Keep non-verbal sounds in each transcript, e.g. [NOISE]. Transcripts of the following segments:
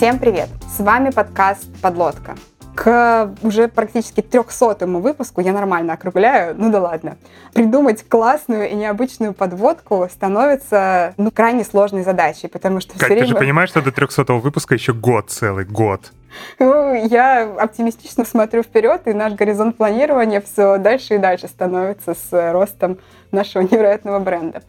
Всем привет! С вами подкаст «Подлодка». К уже практически трехсотому выпуску, я нормально округляю, ну да ладно, придумать классную и необычную подводку становится ну, крайне сложной задачей, потому что Кать, все время... ты же понимаешь, что до трехсотого выпуска еще год целый, год. Ну, я оптимистично смотрю вперед, и наш горизонт планирования все дальше и дальше становится с ростом нашего [LAUGHS] невероятного бренда.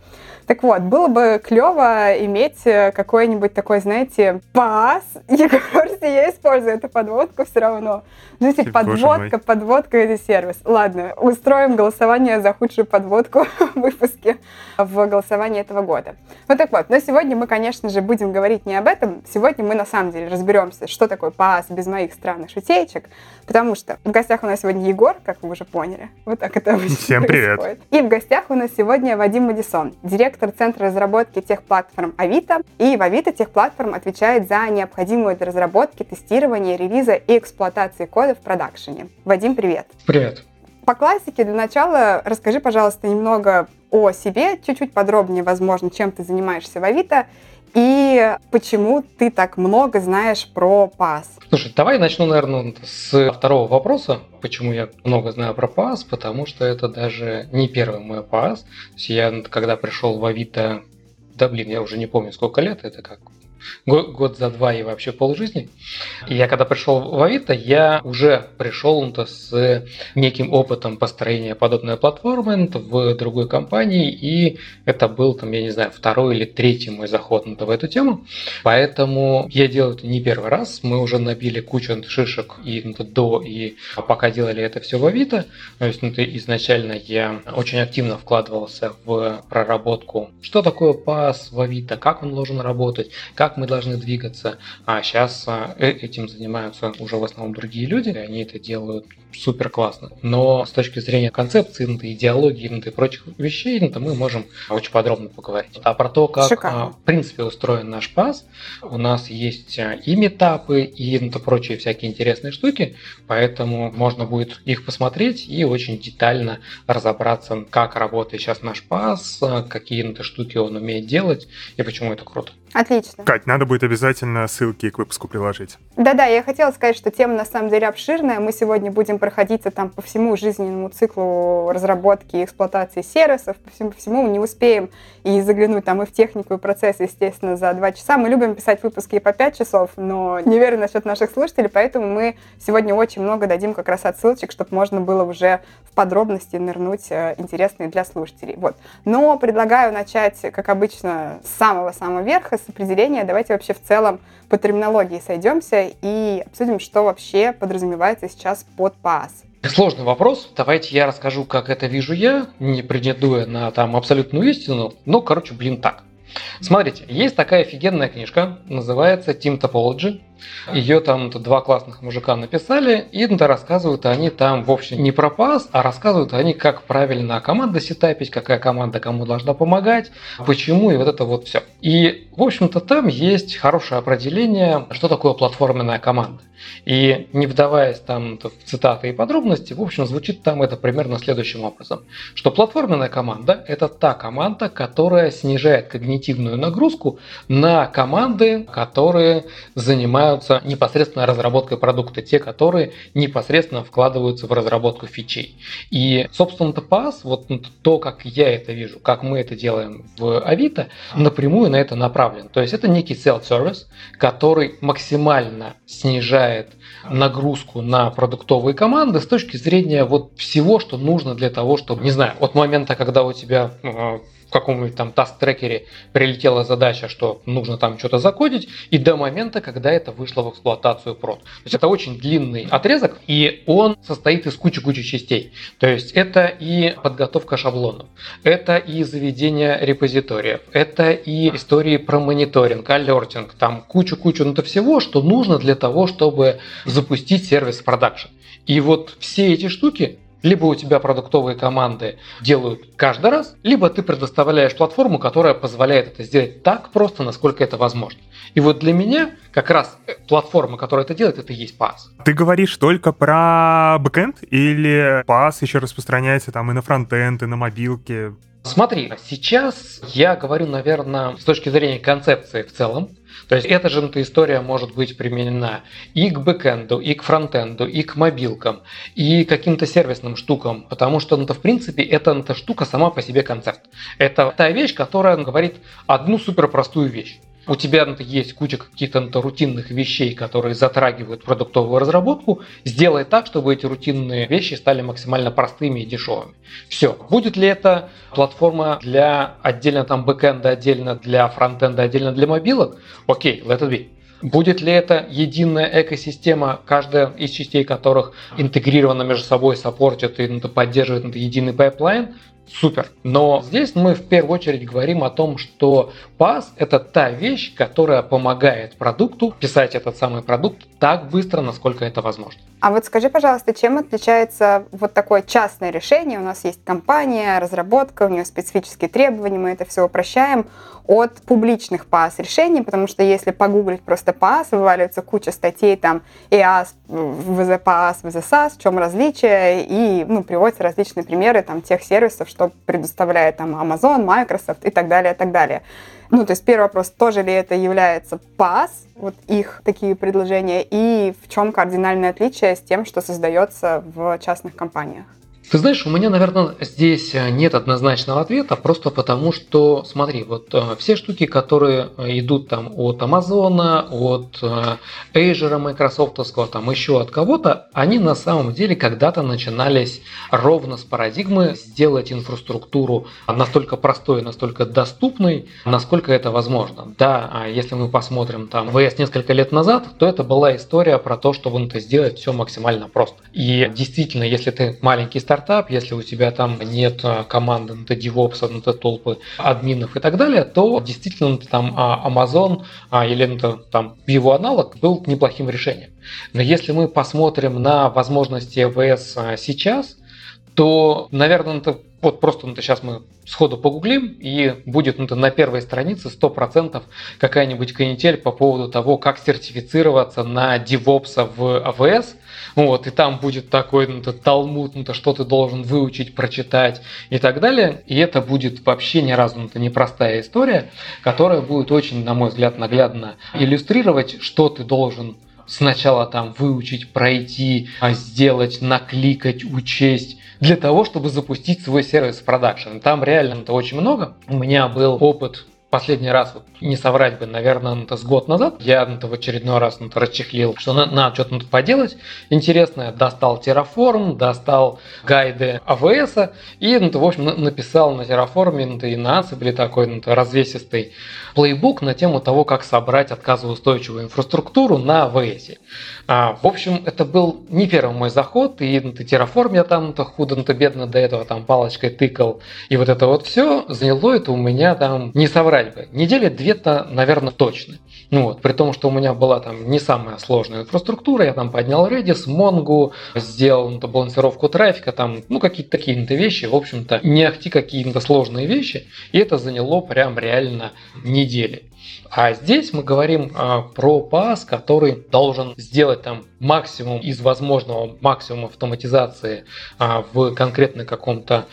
Так вот, было бы клево иметь э, какой-нибудь такой, знаете, пас. [LAUGHS] Кажется, я использую эту подводку все равно. Знаете, Ты, подводка, подводка — это сервис. Ладно, устроим голосование за худшую подводку [LAUGHS] в выпуске в голосовании этого года. Вот так вот. Но сегодня мы, конечно же, будем говорить не об этом. Сегодня мы, на самом деле, разберемся, что такое пас без моих странных шутеечек. Потому что в гостях у нас сегодня Егор, как вы уже поняли. Вот так это обычно Всем привет. происходит. И в гостях у нас сегодня Вадим Мадисон, директор Центра разработки техплатформ Авито. И в Авито техплатформ отвечает за необходимую для разработки, тестирования, релиза и эксплуатации кода в продакшене. Вадим, привет. Привет. По классике для начала расскажи, пожалуйста, немного о себе, чуть-чуть подробнее, возможно, чем ты занимаешься в Авито и почему ты так много знаешь про ПАС. Слушай, давай начну, наверное, с второго вопроса. Почему я много знаю про ПАС? Потому что это даже не первый мой ПАС. Я, когда пришел в Авито, да блин, я уже не помню, сколько лет, это как год, год за два и вообще полжизни. И я когда пришел в Авито, я уже пришел ну, с неким опытом построения подобной платформы в другой компании, и это был, там, я не знаю, второй или третий мой заход ну, в эту тему. Поэтому я делаю это не первый раз, мы уже набили кучу шишек и ну, до, и пока делали это все в Авито. То есть ну, изначально я очень активно вкладывался в проработку, что такое пас в Авито, как он должен работать, как мы должны двигаться. А сейчас этим занимаются уже в основном другие люди, они это делают супер классно. Но с точки зрения концепции, идеологии и прочих вещей, мы можем очень подробно поговорить. А про то, как Шикарно. в принципе устроен наш пас, у нас есть и метапы, и ну, прочие всякие интересные штуки, поэтому можно будет их посмотреть и очень детально разобраться, как работает сейчас наш пас, какие ну, штуки он умеет делать и почему это круто. Отлично. Кать, надо будет обязательно ссылки к выпуску приложить. Да-да, я хотела сказать, что тема на самом деле обширная. Мы сегодня будем проходиться там по всему жизненному циклу разработки и эксплуатации сервисов, по всему, по всему не успеем и заглянуть там и в технику, и процесс, естественно, за два часа. Мы любим писать выпуски и по пять часов, но не верю насчет наших слушателей, поэтому мы сегодня очень много дадим как раз отсылочек, чтобы можно было уже в подробности нырнуть э, интересные для слушателей. Вот. Но предлагаю начать, как обычно, с самого-самого верха, с определения. Давайте вообще в целом по терминологии сойдемся и обсудим, что вообще подразумевается сейчас под ПАС. Сложный вопрос. Давайте я расскажу, как это вижу я, не претендуя на там абсолютную истину. Но, короче, блин, так. Смотрите, есть такая офигенная книжка, называется Team Topology. Ее там два классных мужика написали, и да, рассказывают они там, в общем, не про пас, а рассказывают они, как правильно команда сетапить, какая команда кому должна помогать, почему и вот это вот все. И, в общем-то, там есть хорошее определение, что такое платформенная команда. И не вдаваясь там в цитаты и подробности, в общем, звучит там это примерно следующим образом, что платформенная команда – это та команда, которая снижает когнитивную нагрузку на команды, которые занимаются непосредственно разработкой продукта, те, которые непосредственно вкладываются в разработку фичей. И, собственно-то, PaaS, вот то, как я это вижу, как мы это делаем в Авито, напрямую на это направлен. То есть это некий self-service, который максимально снижает нагрузку на продуктовые команды с точки зрения вот всего, что нужно для того, чтобы, не знаю, от момента, когда у тебя в каком-нибудь там таст-трекере прилетела задача, что нужно там что-то закодить, и до момента, когда это вышло в эксплуатацию прод. То есть это очень длинный отрезок, и он состоит из кучи-кучи частей. То есть это и подготовка шаблонов, это и заведение репозиториев, это и истории про мониторинг, алертинг, там кучу-кучу ну, всего, что нужно для того, чтобы запустить сервис в продакшн. И вот все эти штуки либо у тебя продуктовые команды делают каждый раз, либо ты предоставляешь платформу, которая позволяет это сделать так просто, насколько это возможно. И вот для меня как раз платформа, которая это делает, это и есть PaaS. Ты говоришь только про бэкэнд или PaaS еще распространяется там и на фронтенд, и на мобилке? Смотри, сейчас я говорю, наверное, с точки зрения концепции в целом. То есть эта же история может быть применена и к бэкэнду, и к фронтенду, и к мобилкам, и к каким-то сервисным штукам, потому что, ну, в принципе, эта, эта штука сама по себе концепт. Это та вещь, которая говорит одну супер простую вещь у тебя есть куча каких-то рутинных вещей, которые затрагивают продуктовую разработку, сделай так, чтобы эти рутинные вещи стали максимально простыми и дешевыми. Все. Будет ли это платформа для отдельно там бэкэнда, отдельно для фронтенда, отдельно для мобилок? Окей, let it be. Будет ли это единая экосистема, каждая из частей которых интегрирована между собой, саппортит и поддерживает единый пайплайн? Супер. Но здесь мы в первую очередь говорим о том, что PaaS – это та вещь, которая помогает продукту писать этот самый продукт так быстро, насколько это возможно. А вот скажи, пожалуйста, чем отличается вот такое частное решение? У нас есть компания, разработка, у нее специфические требования, мы это все упрощаем от публичных PaaS решений, потому что если погуглить просто PaaS, вываливается куча статей там EAS, VZ PaaS, VZ SaaS, в чем различие, и ну, приводятся различные примеры там тех сервисов, что предоставляет там Amazon, Microsoft и так далее, и так далее. Ну, то есть первый вопрос, тоже ли это является PaaS, вот их такие предложения, и в чем кардинальное отличие с тем, что создается в частных компаниях? Ты знаешь, у меня, наверное, здесь э, нет однозначного ответа, просто потому что, смотри, вот э, все штуки, которые э, идут там от Амазона, от Azure, Microsoft, там еще от кого-то, они на самом деле когда-то начинались ровно с парадигмы сделать инфраструктуру настолько простой, настолько доступной, насколько это возможно. Да, а если мы посмотрим там VS несколько лет назад, то это была история про то, чтобы это сделать все максимально просто. И действительно, если ты маленький старт стартап, если у тебя там нет а, команды, на DevOps, на толпы админов и так далее, то действительно там а, Amazon а, или там его аналог был неплохим решением. Но если мы посмотрим на возможности AWS сейчас, то, наверное, это вот просто это сейчас мы сходу погуглим, и будет ну, на первой странице 100% какая-нибудь канитель по поводу того, как сертифицироваться на DevOps в AWS. Вот, и там будет такой ну, талмуд, ну, что ты должен выучить, прочитать и так далее. И это будет вообще ни разу ну, непростая история, которая будет очень, на мой взгляд, наглядно иллюстрировать, что ты должен сначала там выучить, пройти, а сделать, накликать, учесть, для того, чтобы запустить свой сервис в продакшн. Там реально это очень много. У меня был опыт последний раз, вот, не соврать бы, наверное, это с год назад, я ну, в очередной раз ну, расчехлил, что надо, надо что-то ну, поделать. Интересное, достал Terraform, достал гайды AWS и, ну, в общем, написал на Terraform ну, и на Ansible такой ну, развесистый плейбук на тему того, как собрать отказоустойчивую инфраструктуру на AWS. А, в общем, это был не первый мой заход, и ну, Terraform я там то худо, то бедно до этого там палочкой тыкал, и вот это вот все заняло это у меня там, не соврать бы, недели две-то, наверное, точно. Ну вот, при том, что у меня была там не самая сложная инфраструктура, я там поднял Redis, Mongo, сделал ну, балансировку трафика, там, ну, какие-то такие-то вещи, в общем-то, не ахти какие-то сложные вещи, и это заняло прям реально недели. А здесь мы говорим а, про PaaS, который должен сделать там максимум из возможного, максимум автоматизации а, в конкретно каком-то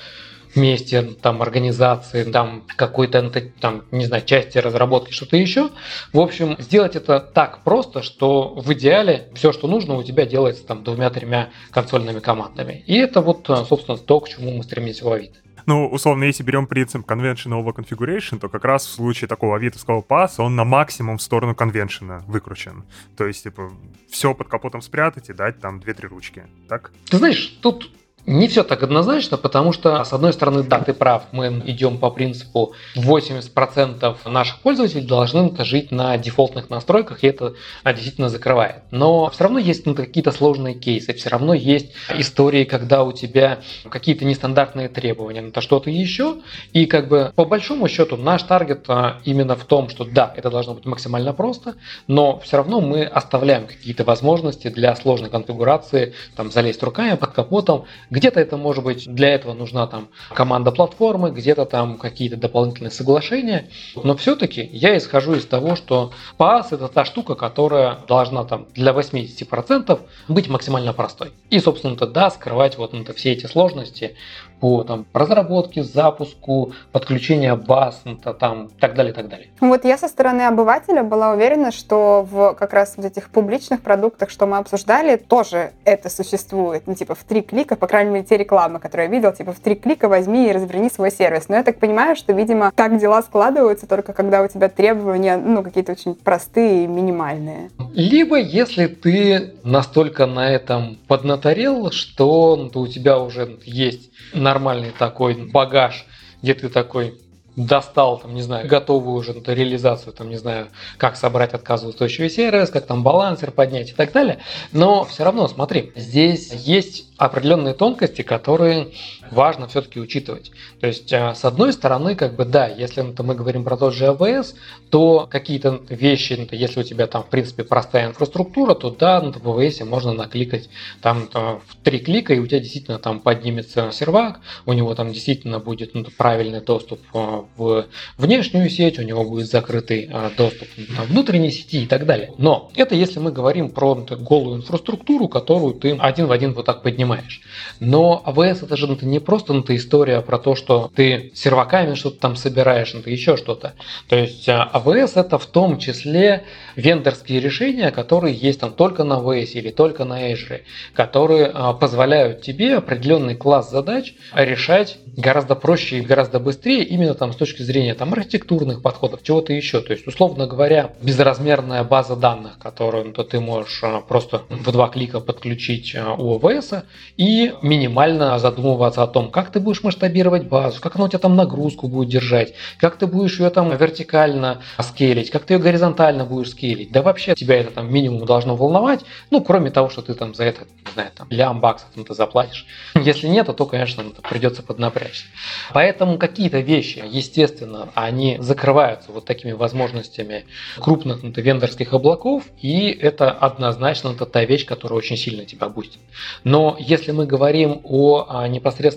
месте, там, организации, там, какой-то, там, не знаю, части разработки, что-то еще. В общем, сделать это так просто, что в идеале все, что нужно, у тебя делается там двумя-тремя консольными командами. И это вот, собственно, то, к чему мы стремимся в Авито. Ну, условно, если берем принцип conventional configuration, то как раз в случае такого авитовского паса он на максимум в сторону конвеншена выкручен. То есть, типа, все под капотом спрятать и дать там две-три ручки, так? Ты знаешь, тут не все так однозначно, потому что, с одной стороны, да, ты прав, мы идем по принципу 80% наших пользователей должны жить на дефолтных настройках, и это действительно закрывает. Но все равно есть ну, какие-то сложные кейсы, все равно есть истории, когда у тебя какие-то нестандартные требования на что-то еще, и как бы по большому счету наш таргет а, именно в том, что да, это должно быть максимально просто, но все равно мы оставляем какие-то возможности для сложной конфигурации, там залезть руками под капотом, где-то это может быть, для этого нужна там команда платформы, где-то там какие-то дополнительные соглашения. Но все-таки я исхожу из того, что PaaS это та штука, которая должна там для 80% быть максимально простой. И, собственно, то да, скрывать вот это все эти сложности по там, разработке, запуску, подключению баз, там, так далее, так далее. Вот я со стороны обывателя была уверена, что в как раз в этих публичных продуктах, что мы обсуждали, тоже это существует. Ну, типа, в три клика, по крайней мере, те рекламы, которые я видел, типа, в три клика возьми и разверни свой сервис. Но я так понимаю, что, видимо, так дела складываются только когда у тебя требования, ну, какие-то очень простые и минимальные. Либо, если ты настолько на этом поднаторел, что ну, у тебя уже есть нормальный такой багаж, где ты такой достал, там, не знаю, готовую уже на реализацию, там, не знаю, как собрать отказоустойчивый сервис, как там балансер поднять и так далее. Но все равно, смотри, здесь есть определенные тонкости, которые важно все-таки учитывать. То есть, а, с одной стороны, как бы да, если ну, мы говорим про тот же AWS, то какие-то вещи, ну, если у тебя там, в принципе, простая инфраструктура, то да, ну, в AWS можно накликать там в три клика, и у тебя действительно там поднимется сервак, у него там действительно будет ну, правильный доступ а, в внешнюю сеть, у него будет закрытый доступ в внутренней сети и так далее. Но это если мы говорим про голую инфраструктуру, которую ты один в один вот так поднимаешь. Но AWS это же это не просто это история про то, что ты серваками что-то там собираешь, это еще что-то. То есть AWS а, это в том числе вендорские решения, которые есть там только на AWS или только на Azure, которые а, позволяют тебе определенный класс задач решать гораздо проще и гораздо быстрее именно там с точки зрения там архитектурных подходов, чего-то еще. То есть, условно говоря, безразмерная база данных, которую то ты можешь а, просто в два клика подключить у AWS и минимально задумываться о том, как ты будешь масштабировать базу, как она у тебя там нагрузку будет держать, как ты будешь ее там вертикально скейлить, как ты ее горизонтально будешь скейлить. Да вообще тебя это там минимум должно волновать, ну, кроме того, что ты там за это, не знаю, там лям баксов там, ты заплатишь. [LAUGHS] Если нет, то, конечно, придется поднапрячься. Поэтому какие-то вещи, естественно, они закрываются вот такими возможностями крупных ну, вендорских облаков, и это однозначно это та вещь, которая очень сильно тебя бустит. Но если мы говорим о, о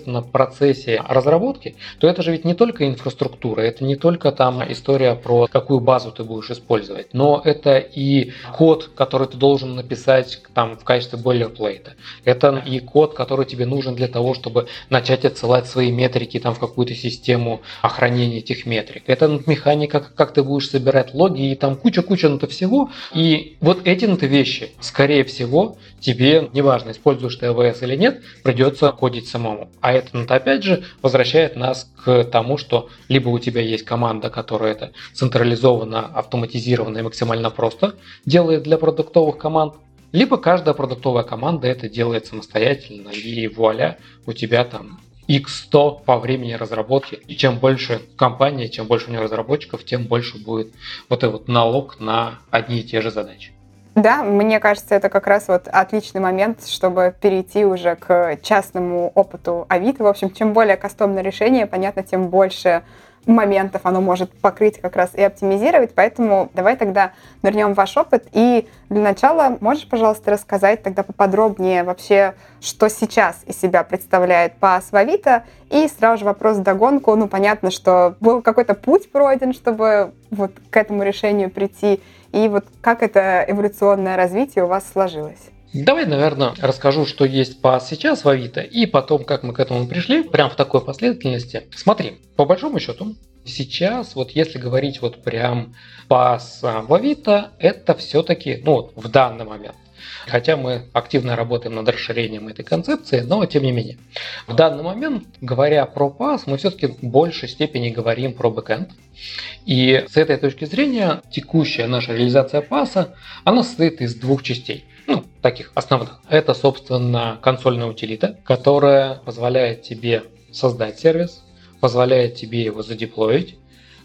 непосредственно процессе разработки, то это же ведь не только инфраструктура, это не только там история про какую базу ты будешь использовать, но это и код, который ты должен написать там в качестве бойлерплейта. Это и код, который тебе нужен для того, чтобы начать отсылать свои метрики там в какую-то систему охранения этих метрик. Это механика, как ты будешь собирать логи и там куча-куча на то всего. И вот эти на вещи, скорее всего, тебе, неважно, используешь ты AWS или нет, придется кодить самому. А это, ну, опять же, возвращает нас к тому, что либо у тебя есть команда, которая это централизованно, автоматизированно и максимально просто делает для продуктовых команд, либо каждая продуктовая команда это делает самостоятельно, и вуаля, у тебя там x100 по времени разработки. И чем больше компания, чем больше у нее разработчиков, тем больше будет вот этот вот налог на одни и те же задачи. Да, мне кажется, это как раз вот отличный момент, чтобы перейти уже к частному опыту Авито. В общем, чем более кастомное решение, понятно, тем больше моментов оно может покрыть как раз и оптимизировать. Поэтому давай тогда вернем ваш опыт. И для начала можешь, пожалуйста, рассказать тогда поподробнее вообще, что сейчас из себя представляет PaaS в Авито. И сразу же вопрос в догонку. Ну, понятно, что был какой-то путь пройден, чтобы вот к этому решению прийти и вот как это эволюционное развитие у вас сложилось? Давай, наверное, расскажу, что есть по сейчас в Авито, и потом, как мы к этому пришли, прям в такой последовательности. Смотри, по большому счету, сейчас, вот если говорить вот прям по в Авито, это все-таки, ну вот в данный момент, Хотя мы активно работаем над расширением этой концепции, но тем не менее. В данный момент, говоря про PaaS, мы все-таки в большей степени говорим про бэкэнд. И с этой точки зрения текущая наша реализация PaaS, она состоит из двух частей таких основных. Это, собственно, консольная утилита, которая позволяет тебе создать сервис, позволяет тебе его задеплоить,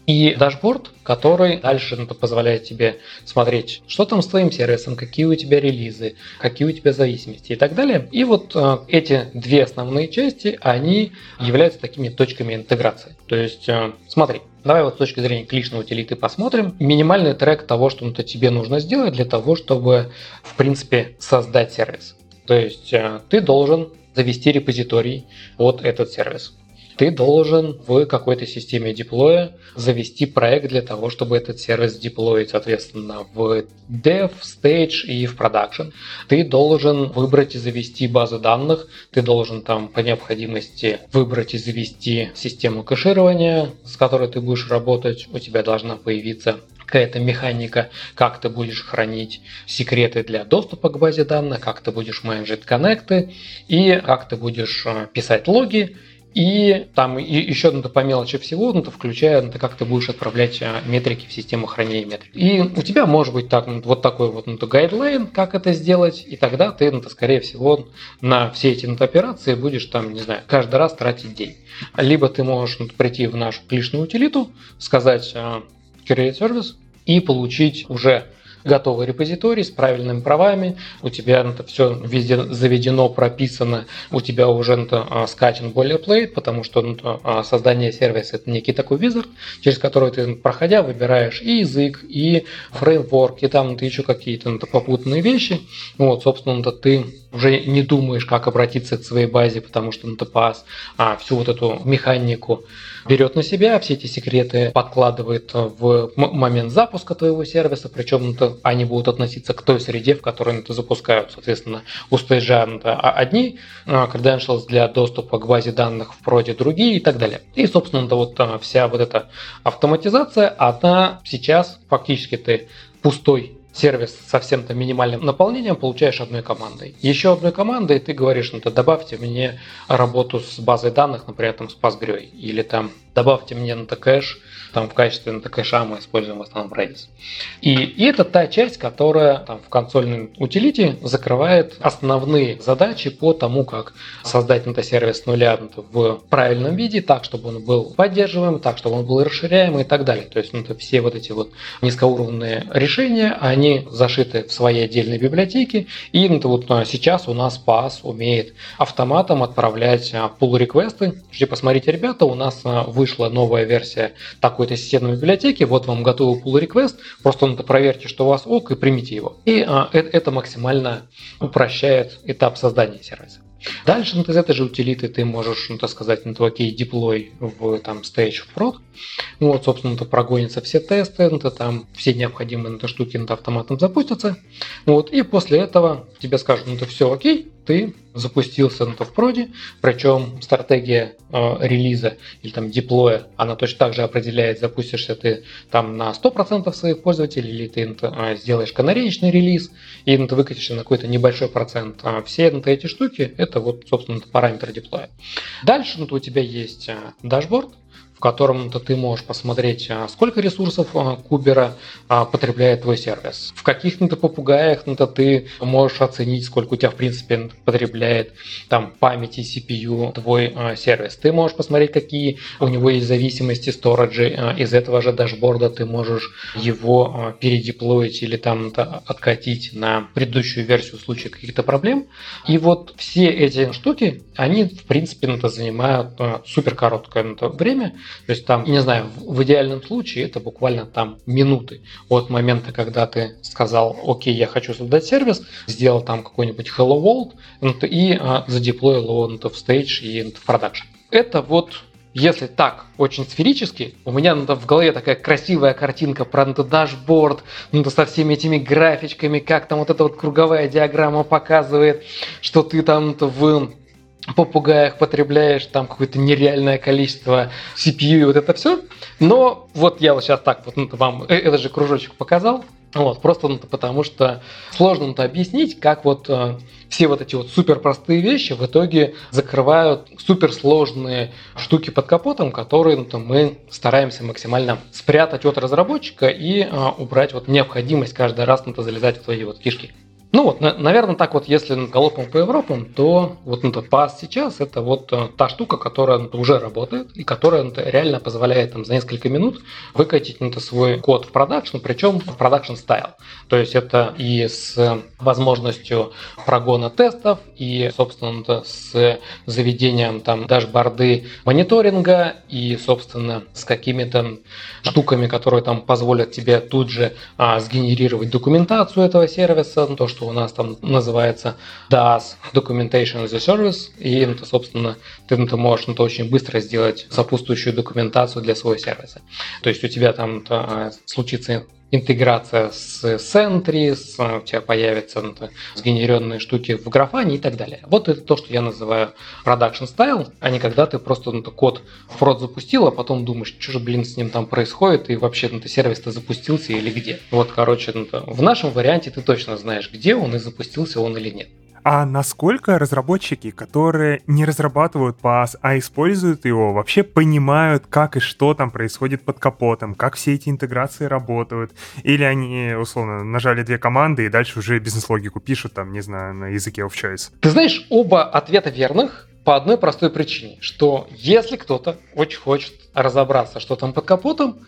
и дашборд, который дальше позволяет тебе смотреть, что там с твоим сервисом, какие у тебя релизы, какие у тебя зависимости и так далее. И вот э, эти две основные части, они являются такими точками интеграции. То есть, э, смотри, Давай вот с точки зрения клишной утилиты посмотрим. Минимальный трек того, что ну, тебе нужно сделать для того, чтобы, в принципе, создать сервис. То есть э, ты должен завести репозиторий под этот сервис. Ты должен в какой-то системе деплоя завести проект для того, чтобы этот сервис деплоить, соответственно, в dev, stage и в production. Ты должен выбрать и завести базу данных, ты должен там по необходимости выбрать и завести систему кэширования, с которой ты будешь работать. У тебя должна появиться какая-то механика, как ты будешь хранить секреты для доступа к базе данных, как ты будешь менеджить коннекты и как ты будешь э, писать логи. И там и еще ну, по мелочи всего, ну, включая, ну, как ты будешь отправлять э, метрики в систему хранения метрик. И у тебя может быть так, ну, вот такой вот ну, гайдлайн, как это сделать, и тогда ты, ну, скорее всего, на все эти ну, операции будешь там, не знаю, каждый раз тратить день. Либо ты можешь ну, прийти в нашу клишную утилиту, сказать э, create service и получить уже готовый репозиторий с правильными правами, у тебя это все везде заведено, прописано, у тебя уже это, а, скачан boilerplate, потому что это, а, создание сервиса это некий такой визард, через который ты, проходя, выбираешь и язык, и фреймворк, и там это еще какие-то это, попутные вещи. Вот, собственно, это ты уже не думаешь, как обратиться к своей базе, потому что NTPAS а, всю вот эту механику берет на себя, все эти секреты подкладывает в момент запуска твоего сервиса, причем это они будут относиться к той среде, в которой это запускают. Соответственно, у стейджа одни а, credentials для доступа к базе данных в проде другие и так далее. И, собственно, вот а, вся вот эта автоматизация, она сейчас фактически ты пустой сервис с совсем-то минимальным наполнением получаешь одной командой. Еще одной командой ты говоришь, ну то добавьте мне работу с базой данных, например, там с Postgre, или там добавьте мне на кэш, там в качестве на кэша мы используем в основном Redis. И, и это та часть, которая там, в консольной утилите закрывает основные задачи по тому, как создать сервис с нуля в правильном виде, так, чтобы он был поддерживаем, так, чтобы он был расширяемый и так далее. То есть ну, это все вот эти вот низкоуровневые решения, они зашиты в свои отдельные библиотеки. И ну, вот а, сейчас у нас PAS умеет автоматом отправлять а, pull реквесты Типа, смотрите, ребята, у нас а, вышла новая версия такой-то системной библиотеки, вот вам готовый pull request, просто надо проверьте, что у вас ок, и примите его. И а, это, это максимально упрощает этап создания сервиса. Дальше ну, из этой же утилиты ты можешь, ну, так сказать, на окей, деплой в там stage в prod. Вот, собственно, это прогонятся все тесты, это там все необходимые на штуки на автоматом запустятся. Вот, и после этого тебе скажут, ну, это все окей, ты запустился на в проде, причем стратегия э, релиза или там деплоя, она точно так же определяет, запустишься ты там на 100% своих пользователей, или ты э, сделаешь канареечный релиз, и ты выкатишься на какой-то небольшой процент. А все ну, эти штуки, это вот, собственно, параметры деплоя. Дальше ну, у тебя есть э, дашборд, в котором -то ты можешь посмотреть, а, сколько ресурсов а, кубера а, потребляет твой сервис. В каких-то попугаях -то ты можешь оценить, сколько у тебя в принципе потребляет там памяти CPU твой сервис. Ты можешь посмотреть, какие у него есть зависимости сториджи. Из этого же дашборда ты можешь его передеплоить или там откатить на предыдущую версию в случае каких-то проблем. И вот все эти штуки, они в принципе занимают супер короткое время, то есть там, не знаю, в идеальном случае это буквально там минуты от момента, когда ты сказал, окей, я хочу создать сервис, сделал там какой-нибудь Hello World ну, и а, задеплоил его в stage и в продакшн. Это вот если так, очень сферически, у меня ну, в голове такая красивая картинка про ну, дашборд, ну, со всеми этими графичками, как там вот эта вот круговая диаграмма показывает, что ты там в попугаях потребляешь там какое-то нереальное количество CPU и вот это все. Но вот я вот сейчас так вот ну, вам э, этот же кружочек показал. Вот, просто ну, потому что сложно ну, объяснить, как вот э, все вот эти вот супер простые вещи в итоге закрывают суперсложные штуки под капотом, которые ну, мы стараемся максимально спрятать от разработчика и э, убрать вот необходимость каждый раз ну, залезать в твои вот кишки. Ну вот, на, наверное, так вот, если галопом по Европам, то вот этот PAS сейчас это вот э, та штука, которая уже работает и которая реально позволяет там, за несколько минут выкатить ну, свой код в продакшн, причем в production style. То есть это и с возможностью прогона тестов, и, собственно, с заведением там дашборды мониторинга, и, собственно, с какими-то штуками, которые там позволят тебе тут же а, сгенерировать документацию этого сервиса, то, что что у нас там называется DaaS, Documentation as a Service, и, ну, то, собственно, ты ну, ты можешь ну, то очень быстро сделать сопутствующую документацию для своего сервиса. То есть у тебя там то, а, случится интеграция с Sentry, с, у тебя появятся ну, сгенеренные штуки в графане и так далее. Вот это то, что я называю production style, а не когда ты просто ну, код в прод запустил, а потом думаешь, что же, блин, с ним там происходит, и вообще ну, сервис-то запустился или где. Вот, короче, ну, в нашем варианте ты точно знаешь, где он и запустился он или нет. А насколько разработчики, которые не разрабатывают PaaS, а используют его, вообще понимают, как и что там происходит под капотом, как все эти интеграции работают? Или они, условно, нажали две команды и дальше уже бизнес-логику пишут, там, не знаю, на языке of choice? Ты знаешь, оба ответа верных по одной простой причине, что если кто-то очень хочет разобраться, что там под капотом,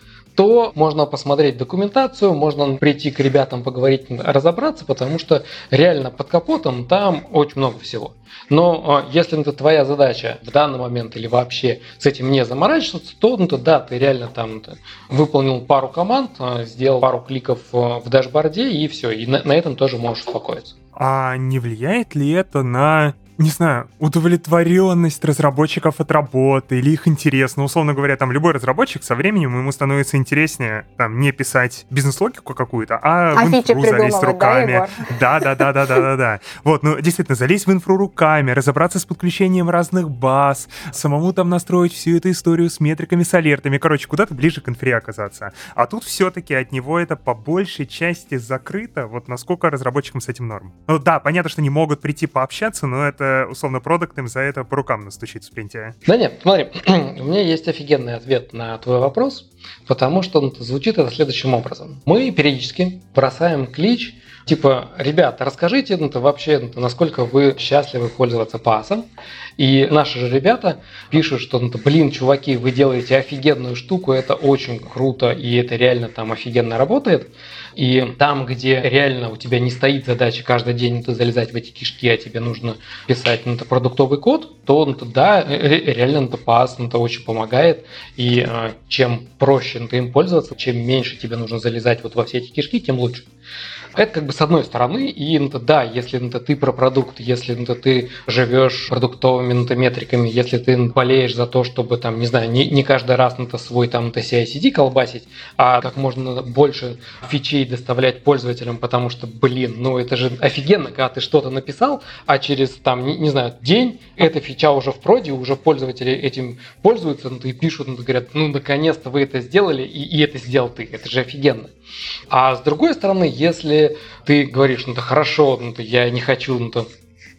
то можно посмотреть документацию, можно прийти к ребятам поговорить, разобраться, потому что реально под капотом там очень много всего. Но а, если это твоя задача в данный момент или вообще с этим не заморачиваться, то, ну, да, ты реально там выполнил пару команд, а, сделал пару кликов а, в дашборде и все, и на, на этом тоже можешь успокоиться. А не влияет ли это на не знаю, удовлетворенность разработчиков от работы или их интерес. Ну, условно говоря, там любой разработчик со временем ему становится интереснее там не писать бизнес-логику какую-то, а, а в инфру залезть руками. Да, да, да, да, да, да, да. Вот, ну, действительно, залезть в инфру руками, разобраться с подключением разных баз, самому там настроить всю эту историю с метриками, с алертами. Короче, куда-то ближе к инфре оказаться. А тут все-таки от него это по большей части закрыто. Вот насколько разработчикам с этим норм. Ну да, понятно, что не могут прийти пообщаться, но это условно продукт им за это по рукам настучить в спринте? Да нет, смотри, [CLEARS THROAT] у меня есть офигенный ответ на твой вопрос, потому что он звучит это следующим образом. Мы периодически бросаем клич Типа, ребята, расскажите ну, вообще, ну, насколько вы счастливы пользоваться пасом. И наши же ребята пишут, что, ну, блин, чуваки, вы делаете офигенную штуку, это очень круто, и это реально там офигенно работает. И там, где реально у тебя не стоит задача каждый день ну, залезать в эти кишки, а тебе нужно писать ну, продуктовый код, то ну, да, реально ну, пас ну, очень помогает. И э, чем проще ну, им пользоваться, чем меньше тебе нужно залезать вот во все эти кишки, тем лучше. Это как бы с одной стороны, и да, если ты про продукт, если ты живешь продуктовыми метриками, если ты болеешь за то, чтобы там, не знаю, не, не каждый раз ну, свой там CI-CD колбасить, а как можно больше фичей доставлять пользователям, потому что, блин, ну это же офигенно, когда ты что-то написал, а через там, не, не знаю, день эта фича уже в проде, уже пользователи этим пользуются, ну, и пишут, ну, говорят, ну, наконец-то вы это сделали, и, и это сделал ты. Это же офигенно. А с другой стороны, если ты говоришь, ну, то хорошо, ну, то я не хочу, ну, то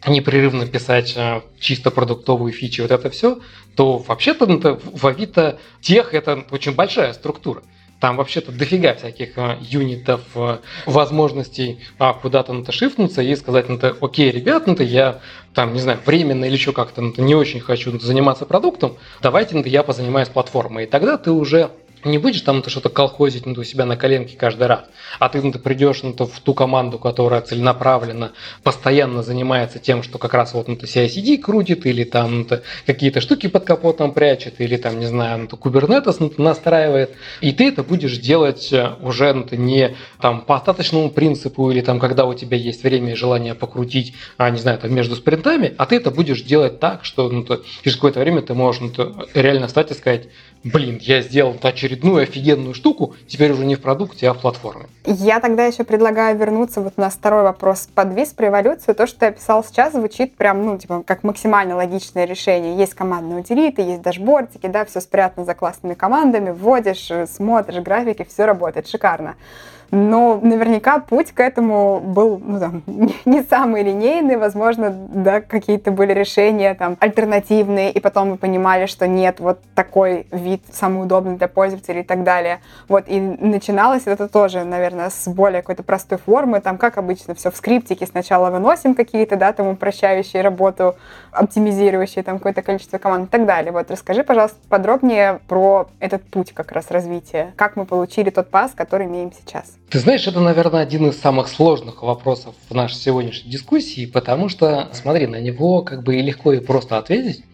непрерывно писать а, чисто продуктовые фичи, вот это все, то вообще-то ну, в Авито тех это очень большая структура. Там вообще-то дофига всяких а, юнитов, а, возможностей а, куда-то ну, шифнуться и сказать, ну, то, окей, ребят, ну, я там, не знаю, временно или еще как-то ну, не очень хочу заниматься продуктом, давайте ну, я позанимаюсь платформой. И тогда ты уже не будешь там что-то колхозить ну, у себя на коленке каждый раз, а ты, ну, ты придешь ну, в ту команду, которая целенаправленно, постоянно занимается тем, что как раз вот ну, CI-CD крутит, или там ну, какие-то штуки под капотом прячет, или там, не знаю, ну, Kubernetes ну, настраивает, и ты это будешь делать э, уже ну, не там по остаточному принципу, или там, когда у тебя есть время и желание покрутить, а, не знаю, там между спринтами, а ты это будешь делать так, что ну, ты, через какое-то время ты можешь ну, реально встать и сказать, блин, я сделал очередную офигенную штуку, теперь уже не в продукте, а в платформе. Я тогда еще предлагаю вернуться вот на второй вопрос. Подвис про эволюцию. То, что ты описал сейчас, звучит прям, ну, типа, как максимально логичное решение. Есть командные утилиты, есть дашбордики, да, все спрятано за классными командами, вводишь, смотришь графики, все работает шикарно но наверняка путь к этому был ну, там, [LAUGHS] не самый линейный, возможно, да, какие-то были решения там альтернативные, и потом мы понимали, что нет, вот такой вид самый удобный для пользователей и так далее. Вот, и начиналось это тоже, наверное, с более какой-то простой формы, там, как обычно, все в скриптике сначала выносим какие-то, да, там, упрощающие работу, оптимизирующие там какое-то количество команд и так далее. Вот, расскажи, пожалуйста, подробнее про этот путь как раз развития, как мы получили тот пас, который имеем сейчас. Ты знаешь, это, наверное, один из самых сложных вопросов в нашей сегодняшней дискуссии, потому что, смотри, на него как бы и легко и просто ответить.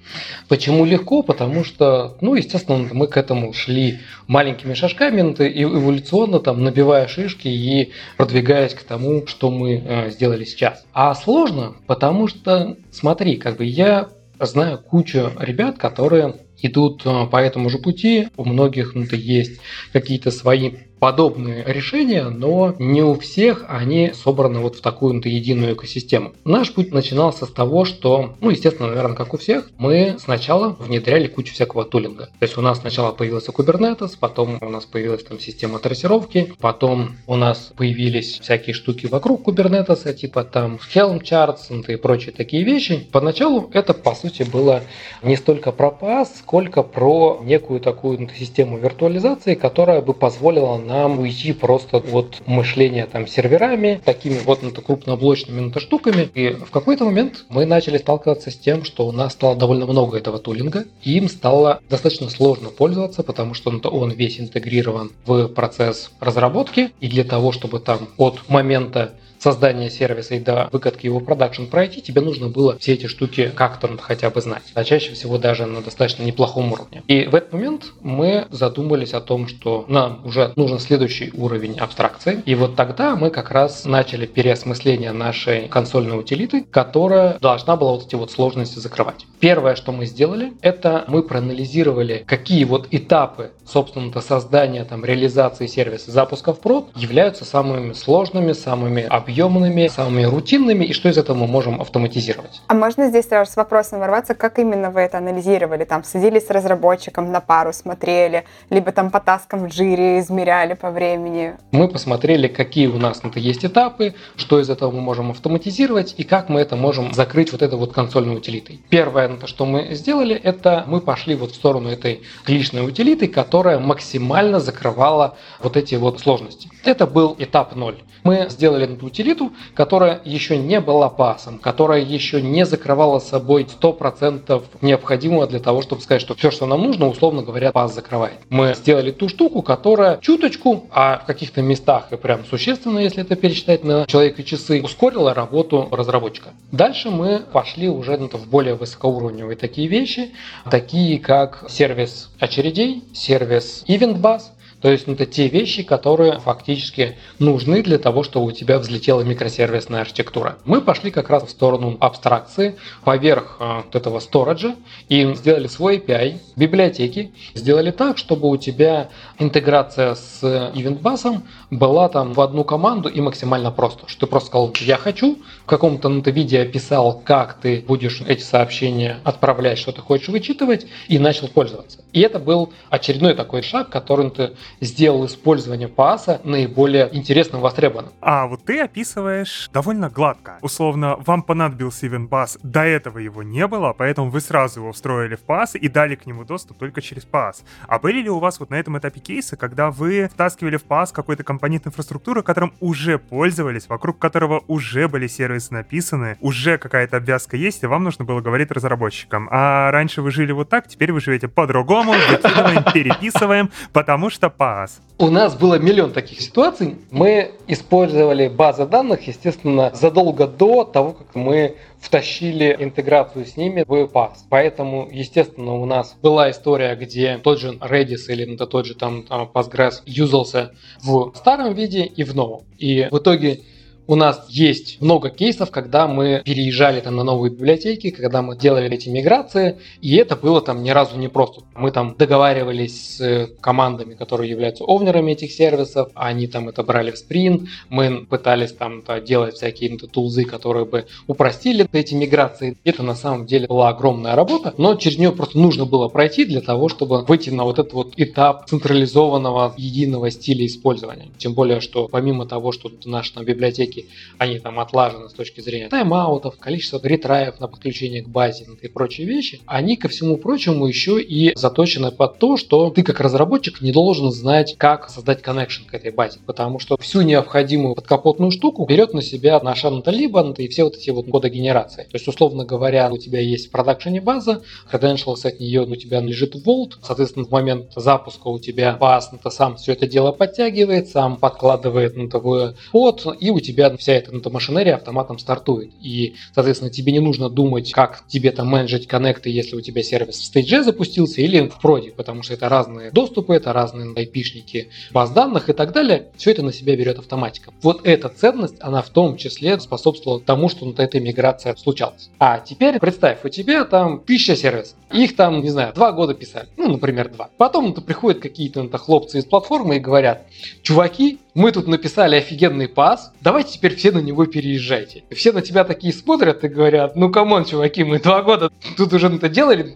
Почему легко? Потому что, ну, естественно, мы к этому шли маленькими шажками, ну, эволюционно там набивая шишки и продвигаясь к тому, что мы э, сделали сейчас. А сложно, потому что, смотри, как бы я знаю кучу ребят, которые идут э, по этому же пути. У многих ну, есть какие-то свои подобные решения, но не у всех они собраны вот в такую единую экосистему. Наш путь начинался с того, что, ну, естественно, наверное, как у всех, мы сначала внедряли кучу всякого тулинга. То есть у нас сначала появился Kubernetes, потом у нас появилась там система трассировки, потом у нас появились всякие штуки вокруг Kubernetes, типа там Helm Charts и прочие такие вещи. Поначалу это, по сути, было не столько про PaaS, сколько про некую такую систему виртуализации, которая бы позволила нам уйти просто от мышления там серверами, такими вот ну, крупноблочными ну, штуками. И в какой-то момент мы начали сталкиваться с тем, что у нас стало довольно много этого тулинга, и им стало достаточно сложно пользоваться, потому что ну, он весь интегрирован в процесс разработки, и для того, чтобы там от момента создания сервиса и до выкатки его продакшн пройти, тебе нужно было все эти штуки как-то хотя бы знать. А чаще всего даже на достаточно неплохом уровне. И в этот момент мы задумались о том, что нам уже нужен следующий уровень абстракции. И вот тогда мы как раз начали переосмысление нашей консольной утилиты, которая должна была вот эти вот сложности закрывать. Первое, что мы сделали, это мы проанализировали, какие вот этапы, собственно, создания, там, реализации сервиса, запуска в прод являются самыми сложными, самыми объемными, самыми рутинными, и что из этого мы можем автоматизировать. А можно здесь сразу с вопросом ворваться, как именно вы это анализировали? Там садились с разработчиком на пару, смотрели, либо там по таскам в джире измеряли по времени? Мы посмотрели, какие у нас на это есть этапы, что из этого мы можем автоматизировать, и как мы это можем закрыть вот этой вот консольной утилитой. Первое, что мы сделали, это мы пошли вот в сторону этой клишной утилиты, которая максимально закрывала вот эти вот сложности. Это был этап 0. Мы сделали эту утилиту, которая еще не была пасом, которая еще не закрывала собой 100% необходимого для того, чтобы сказать, что все, что нам нужно, условно говоря, пас закрывает. Мы сделали ту штуку, которая чуточку, а в каких-то местах и прям существенно, если это пересчитать на человека часы, ускорила работу разработчика. Дальше мы пошли уже в более высокоуровневые такие вещи, такие как сервис очередей, сервис Event Bus, то есть это те вещи, которые фактически нужны для того, чтобы у тебя взлетела микросервисная архитектура. Мы пошли как раз в сторону абстракции поверх э, вот этого сториджа и сделали свой API, библиотеки, сделали так, чтобы у тебя интеграция с EventBus была там в одну команду и максимально просто. Что ты просто сказал, я хочу, в каком-то ну, виде описал, как ты будешь эти сообщения отправлять, что ты хочешь вычитывать, и начал пользоваться. И это был очередной такой шаг, который ты сделал использование паса наиболее интересным, востребованным. А вот ты описываешь довольно гладко. Условно, вам понадобился Event Pass, до этого его не было, поэтому вы сразу его встроили в пас и дали к нему доступ только через пас. А были ли у вас вот на этом этапе кейсы, когда вы втаскивали в пас какой-то компонент инфраструктуры, которым уже пользовались, вокруг которого уже были сервисы написаны, уже какая-то обвязка есть, и вам нужно было говорить разработчикам. А раньше вы жили вот так, теперь вы живете по-другому, [LAUGHS] переписываем, потому что пас. У нас было миллион таких ситуаций. Мы использовали базы данных, естественно, задолго до того, как мы втащили интеграцию с ними в PaaS. Поэтому, естественно, у нас была история, где тот же Redis или тот же там Postgres юзался в старом виде и в новом. И в итоге у нас есть много кейсов, когда мы переезжали там на новые библиотеки, когда мы делали эти миграции, и это было там ни разу не просто. Мы там договаривались с командами, которые являются овнерами этих сервисов, они там это брали в спринт, мы пытались там делать всякие тулзы, которые бы упростили эти миграции. Это на самом деле была огромная работа, но через нее просто нужно было пройти для того, чтобы выйти на вот этот вот этап централизованного единого стиля использования. Тем более, что помимо того, что наши там библиотеки библиотеки, они там отлажены с точки зрения тайм-аутов, количества ретраев на подключение к базе и прочие вещи, они, ко всему прочему, еще и заточены под то, что ты как разработчик не должен знать, как создать коннекшн к этой базе, потому что всю необходимую подкапотную штуку берет на себя наша Анталиба и все вот эти вот кодогенерации. То есть, условно говоря, у тебя есть в продакшене база, credentials от нее у тебя лежит Vault, соответственно, в момент запуска у тебя баз, это сам все это дело подтягивает, сам подкладывает на твой под, и у тебя вся эта ну, машинерия автоматом стартует. И, соответственно, тебе не нужно думать, как тебе там менеджить коннекты, если у тебя сервис в стейдже запустился или в проде, потому что это разные доступы, это разные IP-шники баз данных и так далее. Все это на себя берет автоматика. Вот эта ценность, она в том числе способствовала тому, что вот эта миграция случалась. А теперь представь, у тебя там тысяча сервисов. Их там, не знаю, два года писали. Ну, например, два. Потом приходят какие-то хлопцы из платформы и говорят, чуваки, мы тут написали офигенный PaaS, давайте теперь все на него переезжайте. Все на тебя такие смотрят и говорят, ну come on, чуваки, мы два года тут уже это делали,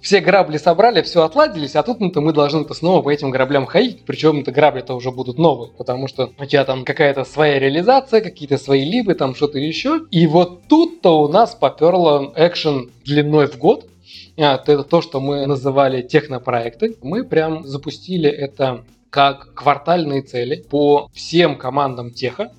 все грабли собрали, все отладились, а тут ну, мы должны -то снова по этим граблям ходить, причем это грабли-то уже будут новые, потому что у тебя там какая-то своя реализация, какие-то свои либы, там что-то еще. И вот тут-то у нас поперло экшен длиной в год, а, это то, что мы называли технопроекты. Мы прям запустили это как квартальные цели по всем командам теха.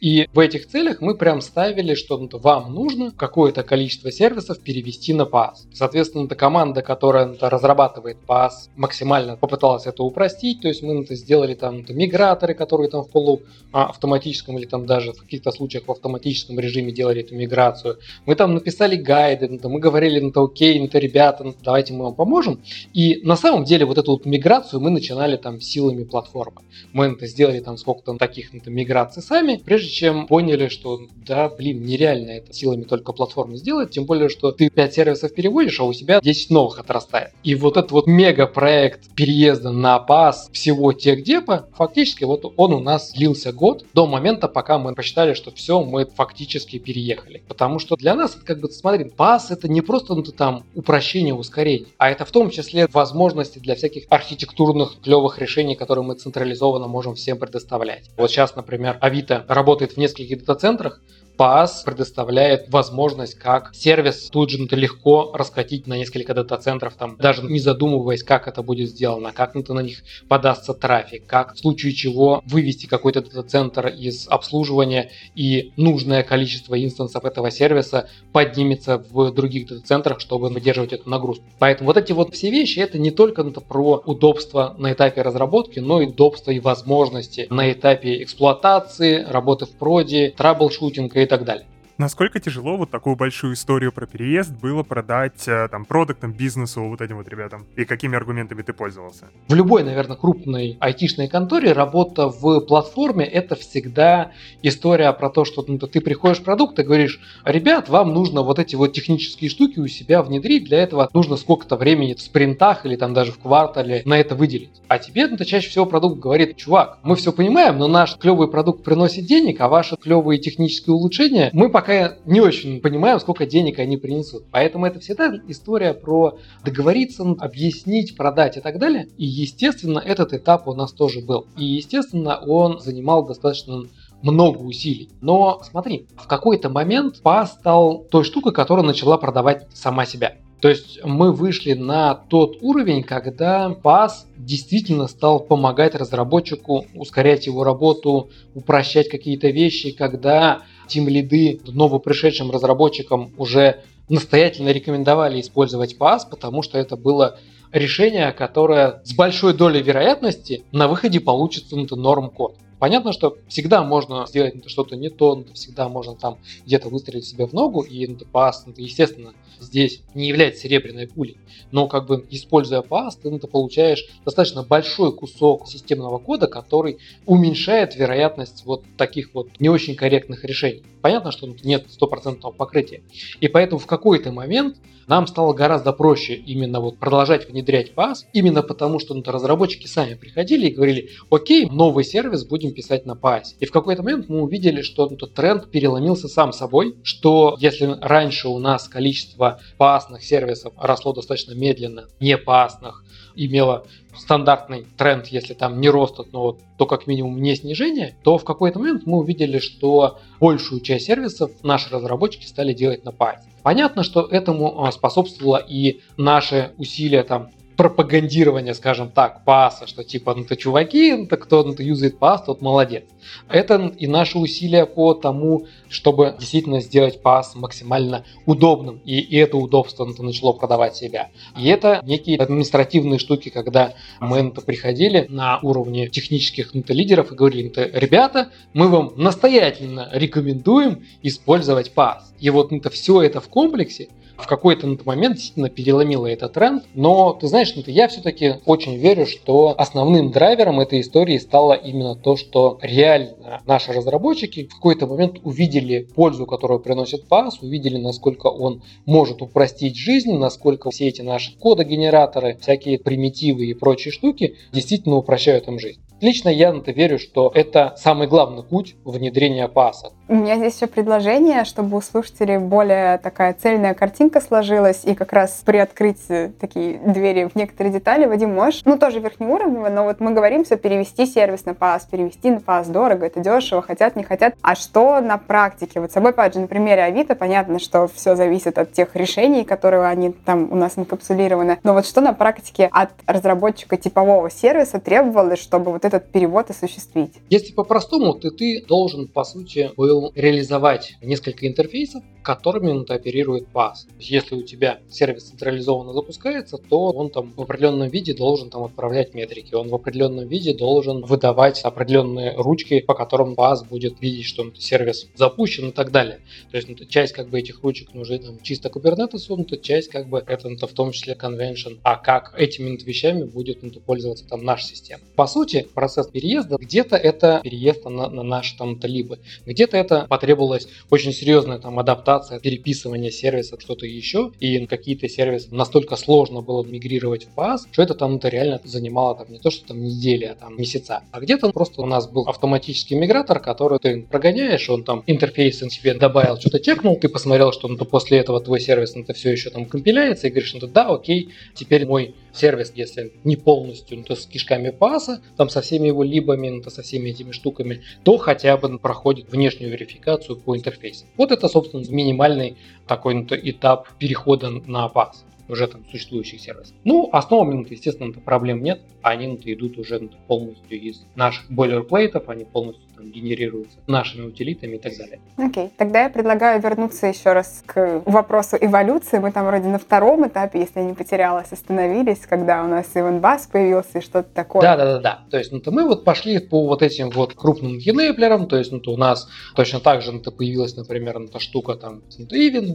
И в этих целях мы прям ставили, что ну, вам нужно какое-то количество сервисов перевести на PaaS. Соответственно, эта команда, которая ну, разрабатывает PaaS, максимально попыталась это упростить. То есть мы это сделали там миграторы, которые там в полуавтоматическом или там даже в каких-то случаях в автоматическом режиме делали эту миграцию. Мы там написали гайды, ну, мы говорили, ну, то окей, ну, то ребята, ну, давайте мы вам поможем. И на самом деле вот эту вот миграцию мы начинали там силами платформы. Мы это сделали там сколько там таких ну, миграций сами, прежде чем поняли, что да, блин, нереально это силами только платформы сделать, тем более, что ты 5 сервисов переводишь, а у тебя 10 новых отрастает. И вот этот вот мега-проект переезда на пас всего техдепа, фактически вот он у нас длился год до момента, пока мы посчитали, что все, мы фактически переехали. Потому что для нас, это как бы, смотри, пас это не просто ну, там упрощение, ускорение, а это в том числе возможности для всяких архитектурных клевых решений, которые мы централизованно можем всем предоставлять. Вот сейчас, например, Авито работает в нескольких дата-центрах, PaaS предоставляет возможность как сервис тут же легко раскатить на несколько дата-центров, там, даже не задумываясь, как это будет сделано, как на них подастся трафик, как в случае чего вывести какой-то дата-центр из обслуживания и нужное количество инстансов этого сервиса поднимется в других дата-центрах, чтобы выдерживать эту нагрузку. Поэтому вот эти вот все вещи, это не только это про удобство на этапе разработки, но и удобство и возможности на этапе эксплуатации, работы в проде, траблшутинга и так далее. Насколько тяжело вот такую большую историю про переезд было продать э, там продуктам, бизнесу, вот этим вот ребятам? И какими аргументами ты пользовался? В любой, наверное, крупной айтишной конторе работа в платформе — это всегда история про то, что ну, ты приходишь в продукт и говоришь, ребят, вам нужно вот эти вот технические штуки у себя внедрить, для этого нужно сколько-то времени в спринтах или там даже в квартале на это выделить. А тебе ну, чаще всего продукт говорит, чувак, мы все понимаем, но наш клевый продукт приносит денег, а ваши клевые технические улучшения мы пока пока не очень понимаем, сколько денег они принесут. Поэтому это всегда история про договориться, объяснить, продать и так далее. И, естественно, этот этап у нас тоже был. И, естественно, он занимал достаточно много усилий. Но смотри, в какой-то момент PA стал той штукой, которая начала продавать сама себя. То есть мы вышли на тот уровень, когда PaaS действительно стал помогать разработчику ускорять его работу, упрощать какие-то вещи, когда тим лиды новопришедшим разработчикам уже настоятельно рекомендовали использовать PaaS, потому что это было решение, которое с большой долей вероятности на выходе получится норм код. Понятно, что всегда можно сделать что-то не то, всегда можно там где-то выстрелить себе в ногу, и PaaS, естественно, здесь не является серебряной пулей. Но как бы используя PaaS, ты это получаешь достаточно большой кусок системного кода, который уменьшает вероятность вот таких вот не очень корректных решений. Понятно, что нет стопроцентного покрытия. И поэтому в какой-то момент нам стало гораздо проще именно вот продолжать внедрять PaaS, именно потому что ну, разработчики сами приходили и говорили, окей, новый сервис будем писать на PaaS. И в какой-то момент мы увидели, что ну, тренд переломился сам собой, что если раньше у нас количество пасных сервисов росло достаточно медленно, не пасных, имела стандартный тренд, если там не рост, но то как минимум не снижение, то в какой-то момент мы увидели, что большую часть сервисов наши разработчики стали делать на Python. Понятно, что этому а, способствовало и наши усилия там пропагандирование, скажем так, паса, что типа, ну то чуваки, ну то кто ну, то юзает пас, тот молодец. Это и наши усилия по тому, чтобы действительно сделать пас максимально удобным. И, и это удобство ну, начало продавать себя. И это некие административные штуки, когда мы ну, приходили на уровне технических ну, лидеров и говорили, ну, ребята, мы вам настоятельно рекомендуем использовать пас. И вот ну, все это в комплексе в какой-то момент действительно переломила этот тренд. Но ты знаешь, ну, я все-таки очень верю, что основным драйвером этой истории стало именно то, что реально наши разработчики в какой-то момент увидели пользу, которую приносит PaaS, увидели, насколько он может упростить жизнь, насколько все эти наши кодогенераторы, всякие примитивы и прочие штуки действительно упрощают им жизнь. Лично я на это верю, что это самый главный путь внедрения паса. У меня здесь еще предложение, чтобы у слушателей более такая цельная картинка сложилась, и как раз приоткрыть такие двери в некоторые детали. Вадим, можешь, ну тоже верхнеуровнево, но вот мы говорим, что перевести сервис на пас, перевести на пас дорого, это дешево, хотят, не хотят. А что на практике? Вот с собой, опять же, на примере Авито, понятно, что все зависит от тех решений, которые они там у нас инкапсулированы. Но вот что на практике от разработчика типового сервиса требовалось, чтобы вот этот перевод осуществить? Если по-простому, то ты должен, по сути, был был реализовать несколько интерфейсов, которыми он оперирует PaaS. Если у тебя сервис централизованно запускается, то он там в определенном виде должен там отправлять метрики, он в определенном виде должен выдавать определенные ручки, по которым PaaS будет видеть, что сервис запущен и так далее. То есть ну, часть как бы этих ручек уже там чисто Kubernetes, ну, часть как бы это ну, в том числе convention, а как этими вещами будет ну, пользоваться там наша система. По сути, процесс переезда где-то это переезд на, на наши там талибы, где-то это это потребовалась очень серьезная там адаптация, переписывание сервиса, что-то еще, и какие-то сервисы настолько сложно было мигрировать в PaaS, что это там это реально занимало там не то, что там недели, а там месяца. А где-то просто у нас был автоматический мигратор, который ты прогоняешь, он там интерфейс себе добавил, что-то чекнул, ты посмотрел, что ну, после этого твой сервис ну, это все еще там компиляется, и говоришь, ну да, окей, теперь мой сервис, если не полностью, ну, то с кишками паса, там со всеми его либами, ну, то со всеми этими штуками, то хотя бы проходит внешнюю верификацию по интерфейсу. Вот это, собственно, минимальный такой ну, этап перехода на пас уже там существующих сервисов. Ну, основами, естественно, проблем нет. Они идут уже полностью из наших бойлерплейтов, они полностью генерируются нашими утилитами и так далее. Окей, okay. тогда я предлагаю вернуться еще раз к вопросу эволюции. Мы там вроде на втором этапе, если я не потерялась, остановились, когда у нас Иван Бас появился и что-то такое. Да, да, да, да. То есть, ну, то мы вот пошли по вот этим вот крупным енеплерам, то есть, ну, то у нас точно так же ну, то появилась, например, ну, та штука там, ну,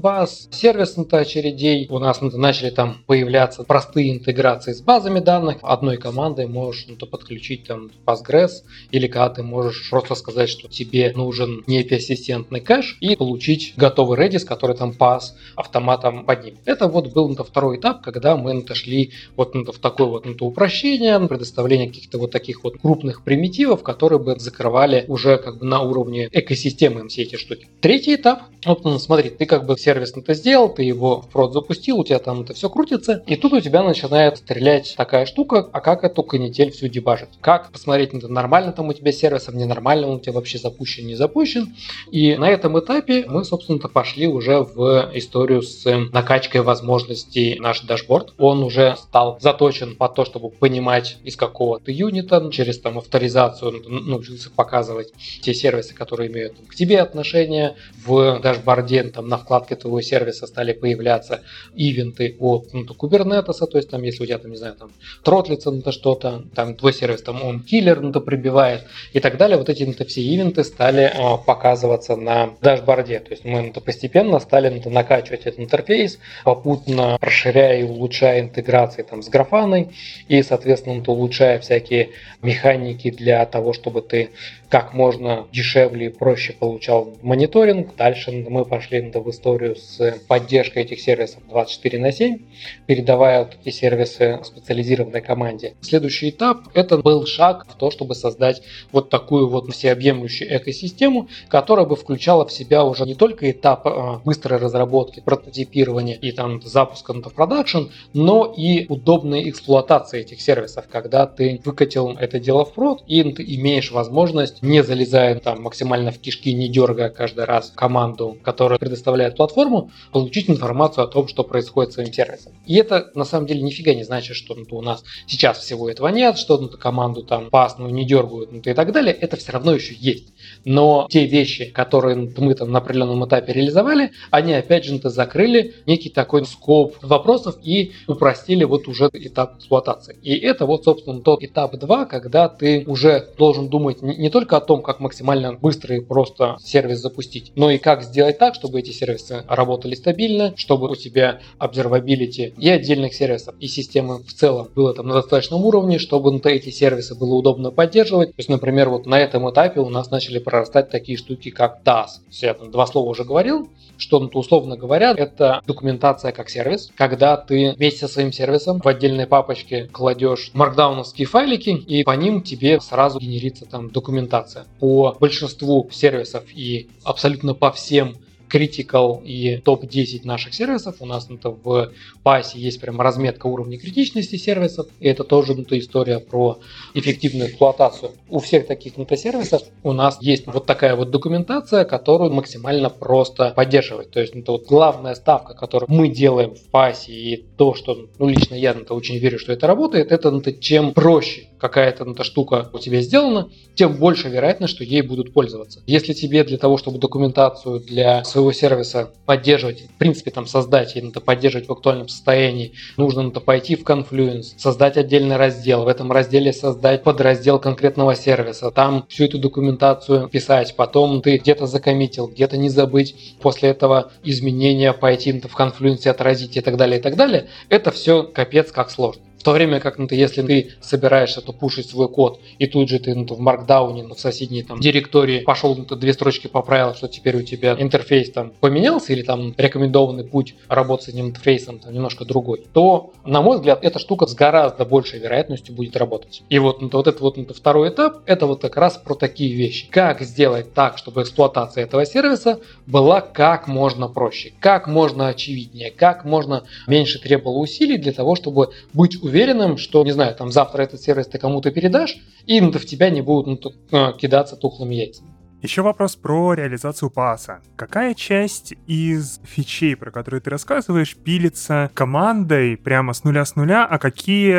Bus, сервис ну, то очередей. У нас ну, то начали там появляться простые интеграции с базами данных. Одной командой можешь ну, то подключить там Postgres, или когда ты можешь просто просто сказать, что тебе нужен некий ассистентный кэш и получить готовый Redis, который там пас автоматом под ним. Это вот был это второй этап, когда мы отошли вот это в такое вот это упрощение, предоставление каких-то вот таких вот крупных примитивов, которые бы закрывали уже как бы на уровне экосистемы все эти штуки. Третий этап, вот ну, смотри, ты как бы сервис это сделал, ты его в прод запустил, у тебя там это все крутится, и тут у тебя начинает стрелять такая штука, а как эту канитель всю дебажить? Как посмотреть, это нормально там у тебя сервисом, не нормально он у тебя вообще запущен, не запущен. И на этом этапе мы, собственно-то, пошли уже в историю с накачкой возможностей наш дашборд. Он уже стал заточен под то, чтобы понимать, из какого ты юнита, через там авторизацию научился показывать те сервисы, которые имеют к тебе отношение. В дашборде там на вкладке твоего сервиса стали появляться ивенты от ну, Kubernetes, то есть там, если у тебя там, не знаю, там тротлится на что-то, там твой сервис там OOM killer на то прибивает и так далее. Вот эти это все ивенты стали а, показываться на дашборде. То есть мы постепенно стали накачивать этот интерфейс, попутно расширяя и улучшая интеграции там, с графаной и, соответственно, улучшая всякие механики для того, чтобы ты как можно дешевле и проще получал мониторинг. Дальше мы пошли в историю с поддержкой этих сервисов 24 на 7. вещей, передавая вот эти сервисы специализированной команде. Следующий этап – это был шаг в то, чтобы создать вот такую вот всеобъемлющую экосистему, которая бы включала в себя уже не только этап э, быстрой разработки, прототипирования и там запуска в продакшн, но и удобной эксплуатации этих сервисов, когда ты выкатил это дело в прод, и ты имеешь возможность, не залезая там максимально в кишки, не дергая каждый раз команду, которая предоставляет платформу, получить информацию о том, что происходит с своим сервисом. И это на самом деле нифига не значит, что ну, у нас сейчас всего этого нет, что ну, команду там пасную не дергают ну, и так далее. Это все равно еще есть. Но те вещи, которые мы там на определенном этапе реализовали, они опять же закрыли некий такой скоп вопросов и упростили вот уже этап эксплуатации. И это вот, собственно, тот этап 2, когда ты уже должен думать не только о том, как максимально быстро и просто сервис запустить, но и как сделать так, чтобы эти сервисы работали стабильно, чтобы у тебя observability и отдельных сервисов, и системы в целом было там на достаточном уровне, чтобы на эти сервисы было удобно поддерживать. То есть, например, вот на этом этапе у нас начали прорастать такие штуки, как DAS. Я там два слова уже говорил, что, ну, условно говоря, это документация как сервис, когда ты вместе со своим сервисом в отдельной папочке кладешь маркдауновские файлики, и по ним тебе сразу генерится там документация. По большинству сервисов и абсолютно по всем Critical и топ-10 наших сервисов. У нас это в пасе есть прям разметка уровня критичности сервисов. И это тоже ну, история про эффективную эксплуатацию. У всех таких ну, сервисов у нас есть вот такая вот документация, которую максимально просто поддерживать. То есть это вот главная ставка, которую мы делаем в пасе и то, что ну, лично я на очень верю, что это работает, это ну, чем проще какая-то эта штука у тебя сделана, тем больше вероятность, что ей будут пользоваться. Если тебе для того, чтобы документацию для своего сервиса поддерживать, в принципе, там создать и это поддерживать в актуальном состоянии, нужно это пойти в Confluence, создать отдельный раздел, в этом разделе создать подраздел конкретного сервиса, там всю эту документацию писать, потом ты где-то закоммитил, где-то не забыть, после этого изменения пойти в Confluence отразить и так далее, и так далее. Это все капец как сложно. В то время как, ну, ты, если ты собираешься то пушить свой код, и тут же ты ну, в маркдауне, ну, в соседней там директории пошел, ну, ты две строчки поправил, что теперь у тебя интерфейс там поменялся, или там рекомендованный путь работы с этим интерфейсом там немножко другой, то, на мой взгляд, эта штука с гораздо большей вероятностью будет работать. И вот, ну, вот этот вот ну, второй этап, это вот как раз про такие вещи. Как сделать так, чтобы эксплуатация этого сервиса была как можно проще, как можно очевиднее, как можно меньше требовала усилий для того, чтобы быть уверенным уверенным, что, не знаю, там завтра этот сервис ты кому-то передашь, и в тебя не будут ну, э, кидаться тухлыми яйцами. Еще вопрос про реализацию паса. Какая часть из фичей, про которые ты рассказываешь, пилится командой прямо с нуля с нуля, а какие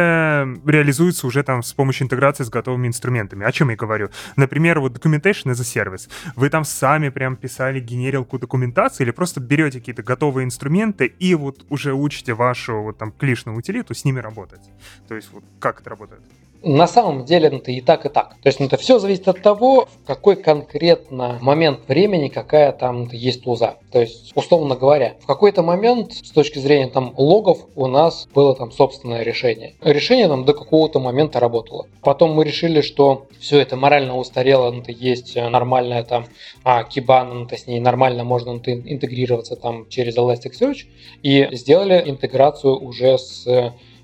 реализуются уже там с помощью интеграции с готовыми инструментами? О чем я говорю? Например, вот Documentation as a Service. Вы там сами прям писали генерилку документации или просто берете какие-то готовые инструменты и вот уже учите вашу вот там клишную утилиту с ними работать? То есть вот как это работает? На самом деле это и так, и так. То есть это все зависит от того, в какой конкретно момент времени какая там есть туза. То есть, условно говоря, в какой-то момент с точки зрения там логов у нас было там собственное решение. Решение там до какого-то момента работало. Потом мы решили, что все это морально устарело, ну, есть нормальная там а, Kibana, ну, с ней нормально можно ну, интегрироваться там через Elasticsearch и сделали интеграцию уже с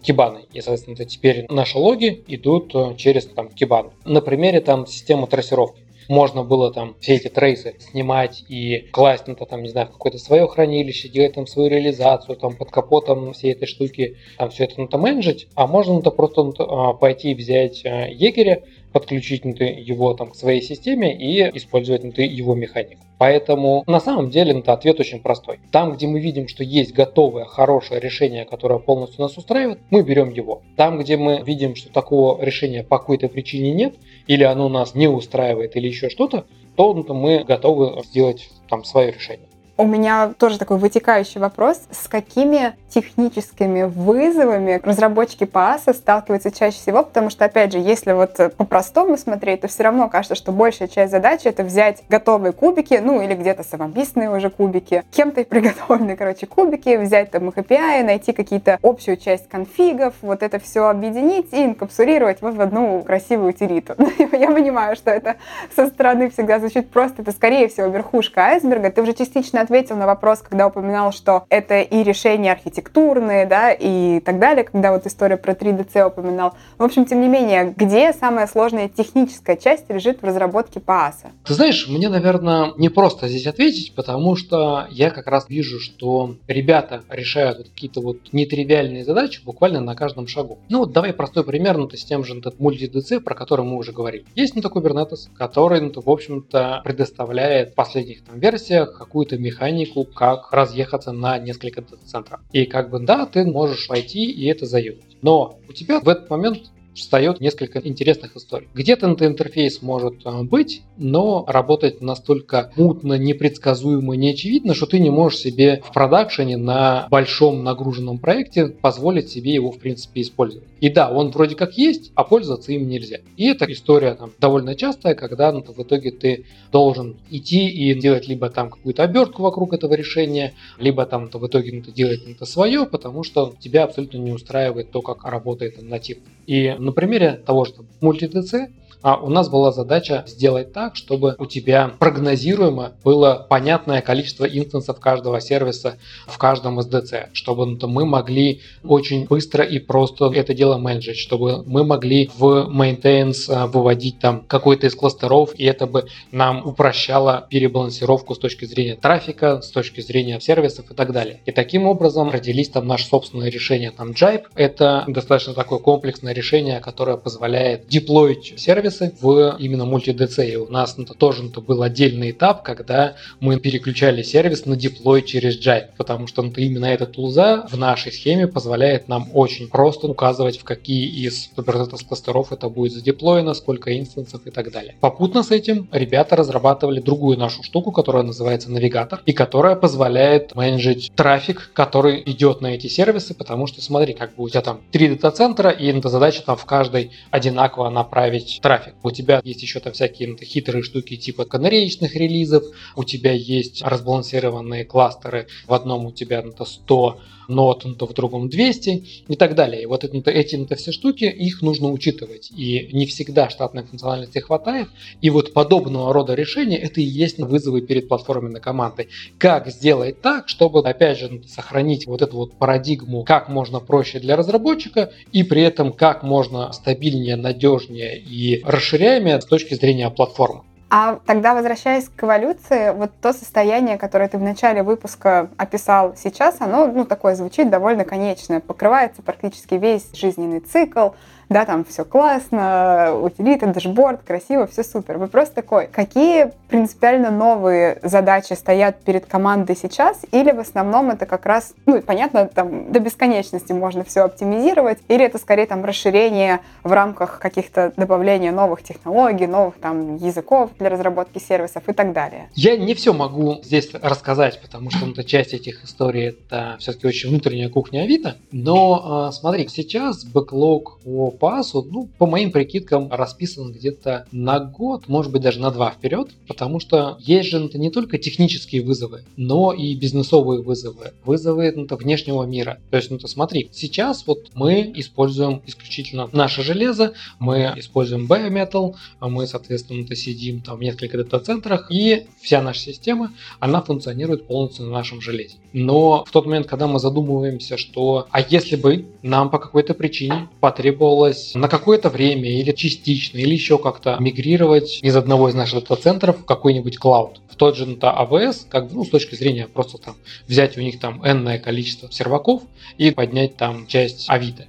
Кибаны. И, соответственно, теперь наши логи идут э, через там, Кибан. На примере там системы трассировки можно было там все эти трейсы снимать и класть на ну, там, не знаю, какое-то свое хранилище, делать там свою реализацию, там под капотом всей этой штуки, там все это ну, менеджить, а можно ну, просто ну, пойти взять э, егеря, подключить ну, его там к своей системе и использовать ну, его механику. Поэтому на самом деле это ответ очень простой. Там, где мы видим, что есть готовое, хорошее решение, которое полностью нас устраивает, мы берем его. Там, где мы видим, что такого решения по какой-то причине нет, или оно нас не устраивает, или еще что-то, то мы готовы сделать там свое решение. У меня тоже такой вытекающий вопрос. С какими техническими вызовами разработчики PaaS сталкиваются чаще всего? Потому что, опять же, если вот по-простому смотреть, то все равно кажется, что большая часть задачи — это взять готовые кубики, ну или где-то самописные уже кубики, кем-то приготовленные, короче, кубики, взять там их API, найти какие-то общую часть конфигов, вот это все объединить и инкапсулировать вот в одну красивую утилиту. [LAUGHS] Я понимаю, что это со стороны всегда звучит просто, это скорее всего верхушка айсберга, ты уже частично ответил на вопрос, когда упоминал, что это и решения архитектурные, да, и так далее, когда вот история про 3DC упоминал. В общем, тем не менее, где самая сложная техническая часть лежит в разработке ПААСа? Ты знаешь, мне, наверное, не просто здесь ответить, потому что я как раз вижу, что ребята решают вот какие-то вот нетривиальные задачи буквально на каждом шагу. Ну вот давай простой пример, ну, то с тем же этот мульти-ДЦ, про который мы уже говорили. Есть ну такой Kubernetes, который, ну, в общем-то, предоставляет в последних там версиях какую-то механику, как разъехаться на несколько дата-центров. И как бы да, ты можешь пойти и это заюзать. Но у тебя в этот момент встает несколько интересных историй. Где-то интерфейс может а, быть, но работать настолько мутно, непредсказуемо, неочевидно, что ты не можешь себе в продакшене на большом нагруженном проекте позволить себе его в принципе использовать. И да, он вроде как есть, а пользоваться им нельзя. И эта история там довольно частая, когда ну, в итоге ты должен идти и делать либо там какую-то обертку вокруг этого решения, либо там в итоге ну, делать это свое, потому что тебя абсолютно не устраивает то, как работает натив. И на примере того же MultiDC а у нас была задача сделать так, чтобы у тебя прогнозируемо было понятное количество инстансов каждого сервиса в каждом SDC, чтобы мы могли очень быстро и просто это дело менеджить, чтобы мы могли в maintenance а, выводить там какой-то из кластеров, и это бы нам упрощало перебалансировку с точки зрения трафика, с точки зрения сервисов и так далее. И таким образом родились там наши собственные решения. Там Jibe — это достаточно такое комплексное решение, которое позволяет деплоить сервис сервисы в именно мульти-DC. У нас это тоже это был отдельный этап, когда мы переключали сервис на деплой через Jive, потому что это именно этот тулза в нашей схеме позволяет нам очень просто указывать, в какие из Kubernetes кластеров это будет задеплоено, сколько инстансов и так далее. Попутно с этим ребята разрабатывали другую нашу штуку, которая называется навигатор, и которая позволяет менеджить трафик, который идет на эти сервисы, потому что смотри, как бы у тебя там три дата-центра, и эта задача там в каждой одинаково направить трафик трафик. У тебя есть еще там всякие хитрые штуки типа канареечных релизов, у тебя есть разбалансированные кластеры, в одном у тебя это 100 нот, то в другом 200 и так далее. И вот это, эти это все штуки, их нужно учитывать. И не всегда штатной функциональности хватает. И вот подобного рода решения это и есть вызовы перед платформенной командой. Как сделать так, чтобы, опять же, сохранить вот эту вот парадигму, как можно проще для разработчика, и при этом как можно стабильнее, надежнее и расширяемее с точки зрения платформы. А тогда, возвращаясь к эволюции, вот то состояние, которое ты в начале выпуска описал сейчас, оно, ну, такое звучит довольно конечное. Покрывается практически весь жизненный цикл, да, там все классно, утилита, дашборд, красиво, все супер. Вопрос такой, какие принципиально новые задачи стоят перед командой сейчас, или в основном это как раз, ну, понятно, там до бесконечности можно все оптимизировать, или это скорее там расширение в рамках каких-то добавления новых технологий, новых там языков для разработки сервисов и так далее. Я не все могу здесь рассказать, потому что ну, часть этих историй это все-таки очень внутренняя кухня Авито, но э, смотри, сейчас бэклог о пасу, ну, по моим прикидкам, расписан где-то на год, может быть, даже на два вперед, потому что есть же это не только технические вызовы, но и бизнесовые вызовы, вызовы ну, внешнего мира. То есть, ну, то смотри, сейчас вот мы используем исключительно наше железо, мы используем Biometal, а мы, соответственно, -то сидим там в нескольких дата-центрах, и вся наша система, она функционирует полностью на нашем железе. Но в тот момент, когда мы задумываемся, что а если бы нам по какой-то причине потребовалось требовалось на какое-то время или частично, или еще как-то мигрировать из одного из наших дата-центров в какой-нибудь клауд. В тот же ну, AWS, как ну, с точки зрения просто там взять у них там энное количество серваков и поднять там часть Авито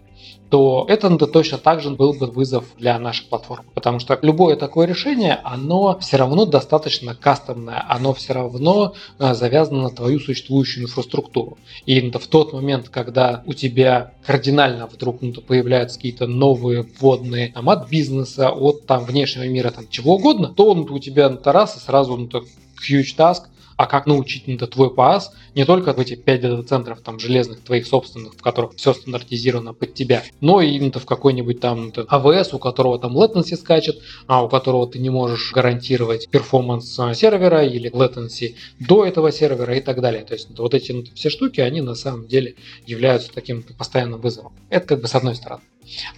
то это ну, точно так же был бы вызов для наших платформ. Потому что любое такое решение, оно все равно достаточно кастомное, оно все равно э, завязано на твою существующую инфраструктуру. И в тот момент, когда у тебя кардинально вдруг ну, появляются какие-то новые вводные там, от бизнеса, от там, внешнего мира, там, чего угодно, то ну, у тебя на Тараса сразу ну, huge task – а как научить это твой PaaS не только в эти 5 дата-центров там железных твоих собственных, в которых все стандартизировано под тебя, но и в какой-нибудь там AWS, у которого там latency скачет, а у которого ты не можешь гарантировать performance а, сервера или latency до этого сервера и так далее. То есть вот эти все штуки, они на самом деле являются таким постоянным вызовом. Это как бы с одной стороны.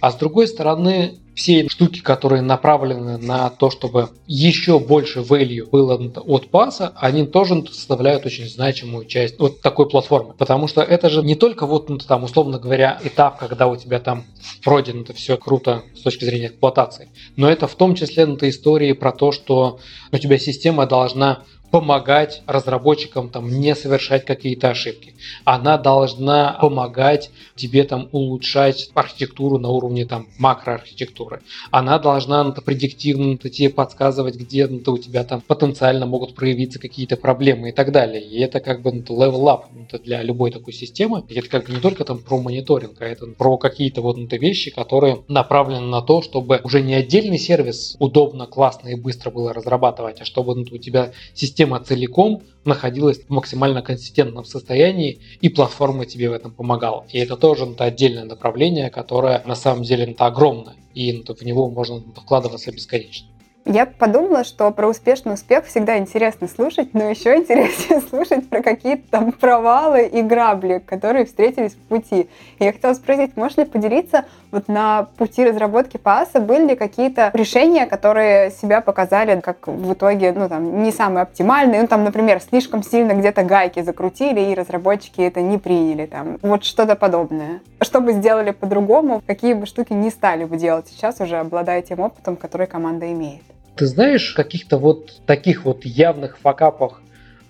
А с другой стороны, все штуки, которые направлены на то, чтобы еще больше value было от паса, они тоже составляют очень значимую часть вот такой платформы. Потому что это же не только вот ну, там, условно говоря, этап, когда у тебя там пройдено это все круто с точки зрения эксплуатации, но это в том числе ну, истории про то, что у тебя система должна помогать разработчикам там не совершать какие-то ошибки. Она должна помогать тебе там улучшать архитектуру на уровне там макроархитектуры. Она должна ну, предиктивно ну, тебе подсказывать, где ну, у тебя там потенциально могут проявиться какие-то проблемы и так далее. И это как бы ну, level up ну, для любой такой системы. И это как бы не только там про мониторинг, а это про какие-то вот ну, вещи, которые направлены на то, чтобы уже не отдельный сервис удобно, классно и быстро было разрабатывать, а чтобы ну, у тебя система система целиком находилась в максимально консистентном состоянии, и платформа тебе в этом помогала. И это тоже это отдельное направление, которое на самом деле это огромное, и в него можно вкладываться бесконечно. Я подумала, что про успешный успех всегда интересно слушать, но еще интереснее [LAUGHS] слушать про какие-то там провалы и грабли, которые встретились в пути. Я хотела спросить, можешь ли поделиться, вот на пути разработки ПАСа были ли какие-то решения, которые себя показали как в итоге, ну там, не самые оптимальные, ну там, например, слишком сильно где-то гайки закрутили, и разработчики это не приняли, там, вот что-то подобное. Что бы сделали по-другому, какие бы штуки не стали бы делать сейчас, уже обладая тем опытом, который команда имеет? Ты знаешь, каких-то вот таких вот явных факапах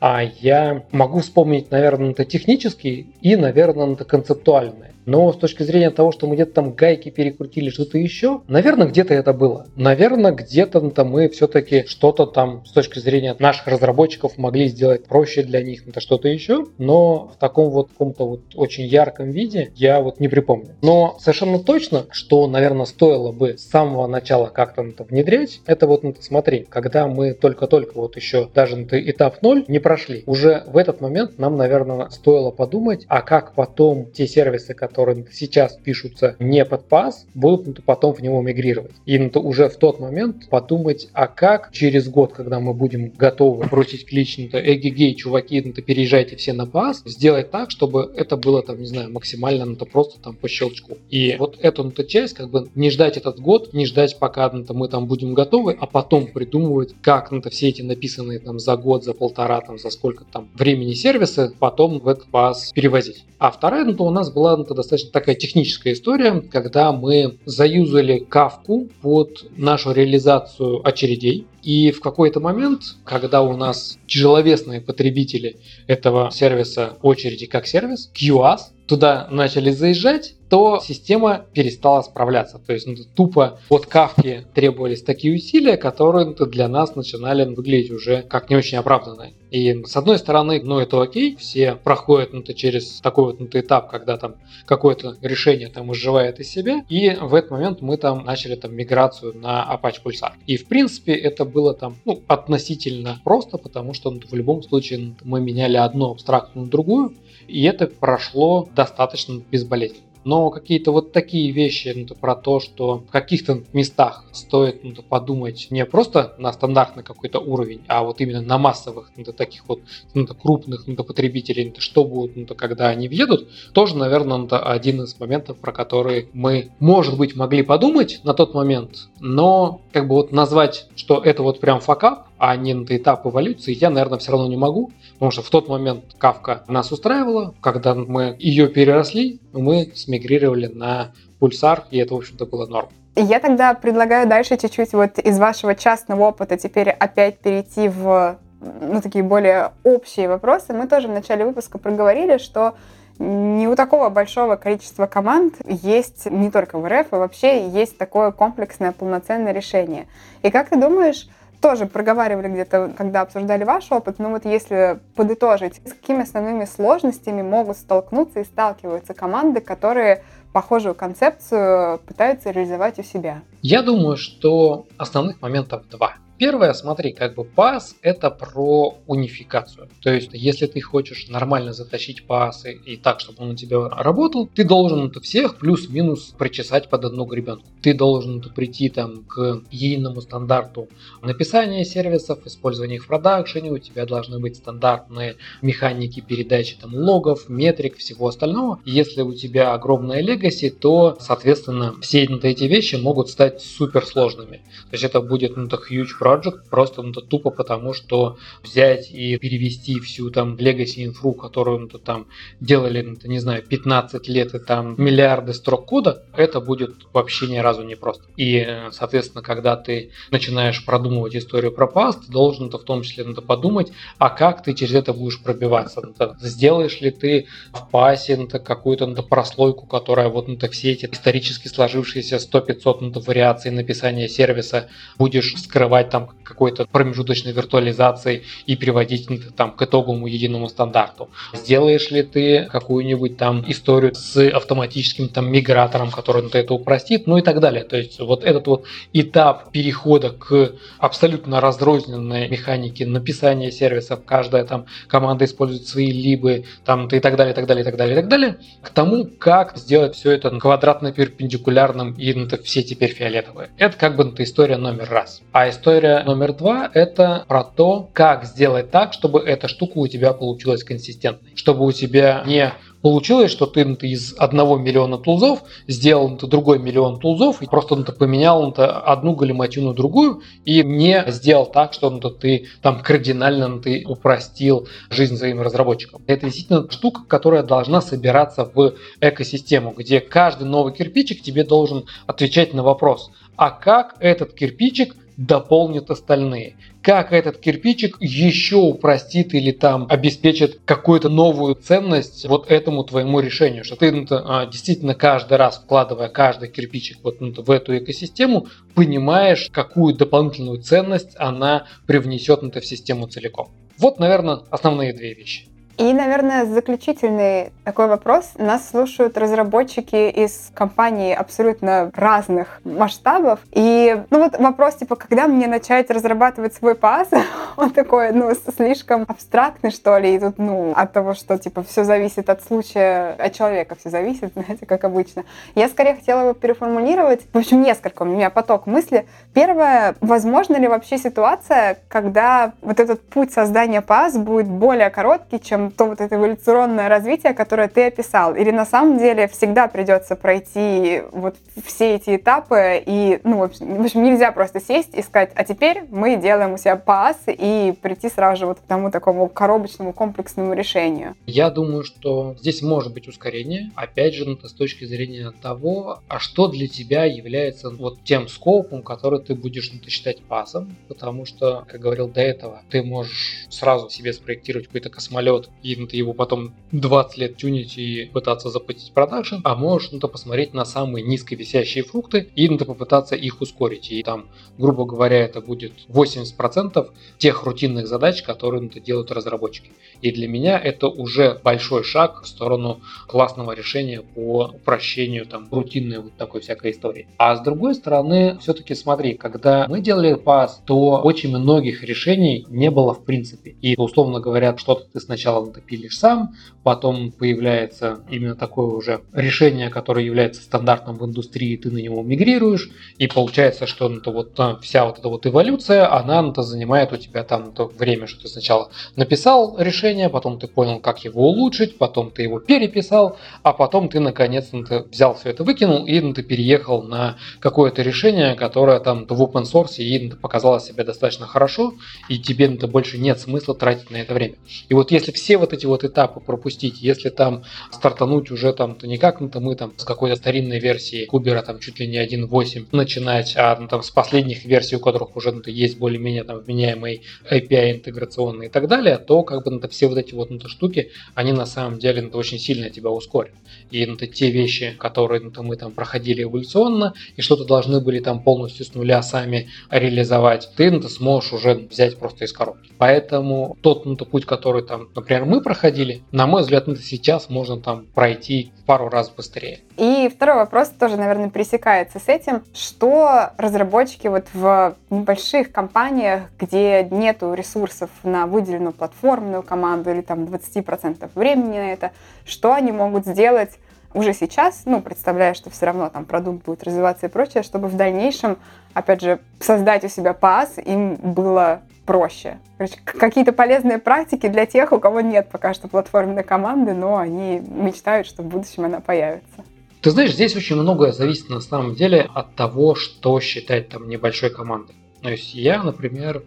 а я могу вспомнить, наверное, это технические и, наверное, это концептуальные. Но с точки зрения того, что мы где-то там гайки перекрутили, что-то еще, наверное, где-то это было. Наверное, где-то -то мы все-таки что-то там с точки зрения наших разработчиков могли сделать проще для них, это что-то еще. Но в таком вот каком-то вот очень ярком виде я вот не припомню. Но совершенно точно, что, наверное, стоило бы с самого начала как-то это внедрять, это вот, ну, смотри, когда мы только-только вот еще даже на этап 0 не прошли, уже в этот момент нам, наверное, стоило подумать, а как потом те сервисы, которые которые сейчас пишутся не под пас, будут потом в него мигрировать. И уже в тот момент подумать, а как через год, когда мы будем готовы бросить клич, ну, эгегей, чуваки, ну, переезжайте все на пас, сделать так, чтобы это было там, не знаю, максимально, ну, просто там по щелчку. И вот эту ну, часть, как бы не ждать этот год, не ждать, пока ну, мы там будем готовы, а потом придумывать, как ну, все эти написанные там за год, за полтора, там за сколько там времени сервисы потом в этот пас перевозить. А вторая, ну, то у нас была ну, достаточно такая техническая история, когда мы заюзали кавку под нашу реализацию очередей. И в какой-то момент, когда у нас тяжеловесные потребители этого сервиса очереди как сервис, QAS, туда начали заезжать, то система перестала справляться. То есть ну, тупо от кавки требовались такие усилия, которые ну, для нас начинали выглядеть уже как не очень оправданные. И с одной стороны, ну это окей, все проходят ну, через такой вот ну, этап, когда там какое-то решение там изживает из себя, и в этот момент мы там начали там миграцию на Apache Pulsar. И в принципе это было там ну, относительно просто, потому что ну, в любом случае мы меняли одну абстракцию на другую, и это прошло достаточно безболезненно. Но какие-то вот такие вещи ну, про то, что в каких-то местах стоит ну, подумать не просто на стандартный какой-то уровень, а вот именно на массовых, ну, таких вот ну, крупных ну, потребителей, ну, что будет, ну, когда они въедут, тоже, наверное, ну, один из моментов, про который мы, может быть, могли подумать на тот момент, но как бы вот назвать, что это вот прям факап, а не на этап эволюции, я, наверное, все равно не могу, потому что в тот момент Кавка нас устраивала, когда мы ее переросли, мы смигрировали на пульсар, и это, в общем-то, было норм. Я тогда предлагаю дальше чуть-чуть вот из вашего частного опыта теперь опять перейти в ну, такие более общие вопросы. Мы тоже в начале выпуска проговорили, что не у такого большого количества команд есть не только в РФ, а вообще есть такое комплексное полноценное решение. И как ты думаешь, тоже проговаривали где-то, когда обсуждали ваш опыт, но вот если подытожить, с какими основными сложностями могут столкнуться и сталкиваются команды, которые похожую концепцию пытаются реализовать у себя? Я думаю, что основных моментов два. Первое, смотри, как бы PaaS это про унификацию. То есть, если ты хочешь нормально затащить PaaS и так, чтобы он у тебя работал, ты должен это всех плюс-минус причесать под одну гребенку. Ты должен это прийти там к единому стандарту написания сервисов, использования их в продакшене, у тебя должны быть стандартные механики передачи там логов, метрик, всего остального. Если у тебя огромная легаси, то, соответственно, все эти вещи могут стать супер сложными. То есть это будет ну, то huge project, просто ну, тупо потому, что взять и перевести всю там legacy инфру, которую ну, там делали, ну, не знаю, 15 лет и там миллиарды строк кода, это будет вообще ни разу не просто. И, соответственно, когда ты начинаешь продумывать историю про PaaS, ты должен -то в том числе надо подумать, а как ты через это будешь пробиваться. Ну, сделаешь ли ты в PaaS ну, какую-то ну, прослойку, которая вот ну, все эти исторически сложившиеся 100-500 ну, вариаций написания сервиса будешь скрывать там какой-то промежуточной виртуализацией и приводить ну, там к итоговому единому стандарту. Сделаешь ли ты какую-нибудь там историю с автоматическим там мигратором, который ну, это упростит, ну и так далее. То есть вот этот вот этап перехода к абсолютно разрозненной механике написания сервисов, каждая там команда использует свои либы, там и так далее, и так далее, и так далее, и так далее, к тому, как сделать все это квадратно-перпендикулярным и все теперь фиолетовые. Это как бы это история номер раз. А история номер два – это про то, как сделать так, чтобы эта штука у тебя получилась консистентной. Чтобы у тебя не получилось, что ты, ты из одного миллиона тулзов сделал ну, другой миллион тулзов и просто ты поменял ну, одну галиматью на другую и не сделал так, что ты там кардинально ты упростил жизнь своим разработчикам. Это действительно штука, которая должна собираться в экосистему, где каждый новый кирпичик тебе должен отвечать на вопрос, а как этот кирпичик дополнит остальные. Как этот кирпичик еще упростит или там обеспечит какую-то новую ценность вот этому твоему решению, что ты ну, действительно каждый раз вкладывая каждый кирпичик вот ну, в эту экосистему, понимаешь, какую дополнительную ценность она привнесет в систему целиком. Вот, наверное, основные две вещи. И, наверное, заключительный такой вопрос. Нас слушают разработчики из компаний абсолютно разных масштабов. И, ну вот вопрос, типа, когда мне начать разрабатывать свой пас, [LAUGHS] он такой, ну, слишком абстрактный, что ли, и тут, ну, от того, что, типа, все зависит от случая, от человека все зависит, [LAUGHS] знаете, как обычно. Я скорее хотела его переформулировать. В общем, несколько у меня поток мысли. Первое, возможно ли вообще ситуация, когда вот этот путь создания пас будет более короткий, чем то вот это эволюционное развитие, которое ты описал? Или на самом деле всегда придется пройти вот все эти этапы и, ну, в общем, нельзя просто сесть и сказать, а теперь мы делаем у себя пас и прийти сразу же вот к тому такому коробочному комплексному решению? Я думаю, что здесь может быть ускорение, опять же, с точки зрения того, а что для тебя является вот тем скопом, который ты будешь ну, считать пасом, потому что, как говорил до этого, ты можешь сразу себе спроектировать какой-то космолет и ну, ты его потом 20 лет тюнить и пытаться запустить продакшн, а можешь ну, то посмотреть на самые низковисящие фрукты и ну, то попытаться их ускорить. И там, грубо говоря, это будет 80% тех рутинных задач, которые ну, то делают разработчики. И для меня это уже большой шаг в сторону классного решения по упрощению там рутинной вот такой всякой истории. А с другой стороны, все-таки смотри, когда мы делали PaaS, то очень многих решений не было в принципе. И условно говоря, что-то ты сначала сначала ты сам, потом появляется именно такое уже решение, которое является стандартным в индустрии, ты на него мигрируешь, и получается, что ну, то вот а, вся вот эта вот эволюция, она ну, то занимает у тебя там то время, что ты сначала написал решение, потом ты понял, как его улучшить, потом ты его переписал, а потом ты наконец ну, ты взял все это, выкинул, и ну, ты переехал на какое-то решение, которое там в open source и ну, показало себя достаточно хорошо, и тебе ну, больше нет смысла тратить на это время. И вот если все все вот эти вот этапы пропустить. Если там стартануть уже там, то никак, ну, то мы там с какой-то старинной версии Кубера там чуть ли не 1.8 начинать, а ну, там с последних версий, у которых уже ну, то есть более-менее там вменяемый API интеграционный и так далее, то как бы ну, то все вот эти вот ну, то штуки, они на самом деле ну, то очень сильно тебя ускорят. И ну, то те вещи, которые ну, то мы там проходили эволюционно и что-то должны были там полностью с нуля сами реализовать, ты ну, то сможешь уже взять просто из коробки. Поэтому тот ну, то путь, который там, например, например, мы проходили, на мой взгляд, это сейчас можно там пройти пару раз быстрее. И второй вопрос тоже, наверное, пересекается с этим. Что разработчики вот в небольших компаниях, где нету ресурсов на выделенную платформенную команду или там 20% времени на это, что они могут сделать уже сейчас, ну, представляя, что все равно там продукт будет развиваться и прочее, чтобы в дальнейшем, опять же, создать у себя пас им было проще. Короче, какие-то полезные практики для тех, у кого нет пока что платформенной команды, но они мечтают, что в будущем она появится. Ты знаешь, здесь очень многое зависит на самом деле от того, что считать там небольшой командой. То есть я, например,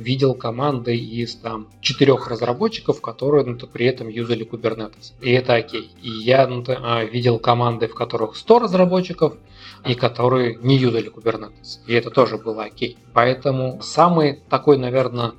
видел команды из там четырех разработчиков, которые ну, при этом юзали Kubernetes. И это окей. И я ну, а, видел команды, в которых 100 разработчиков, и которые не юзали Kubernetes. И это тоже было окей. Поэтому самый такой, наверное,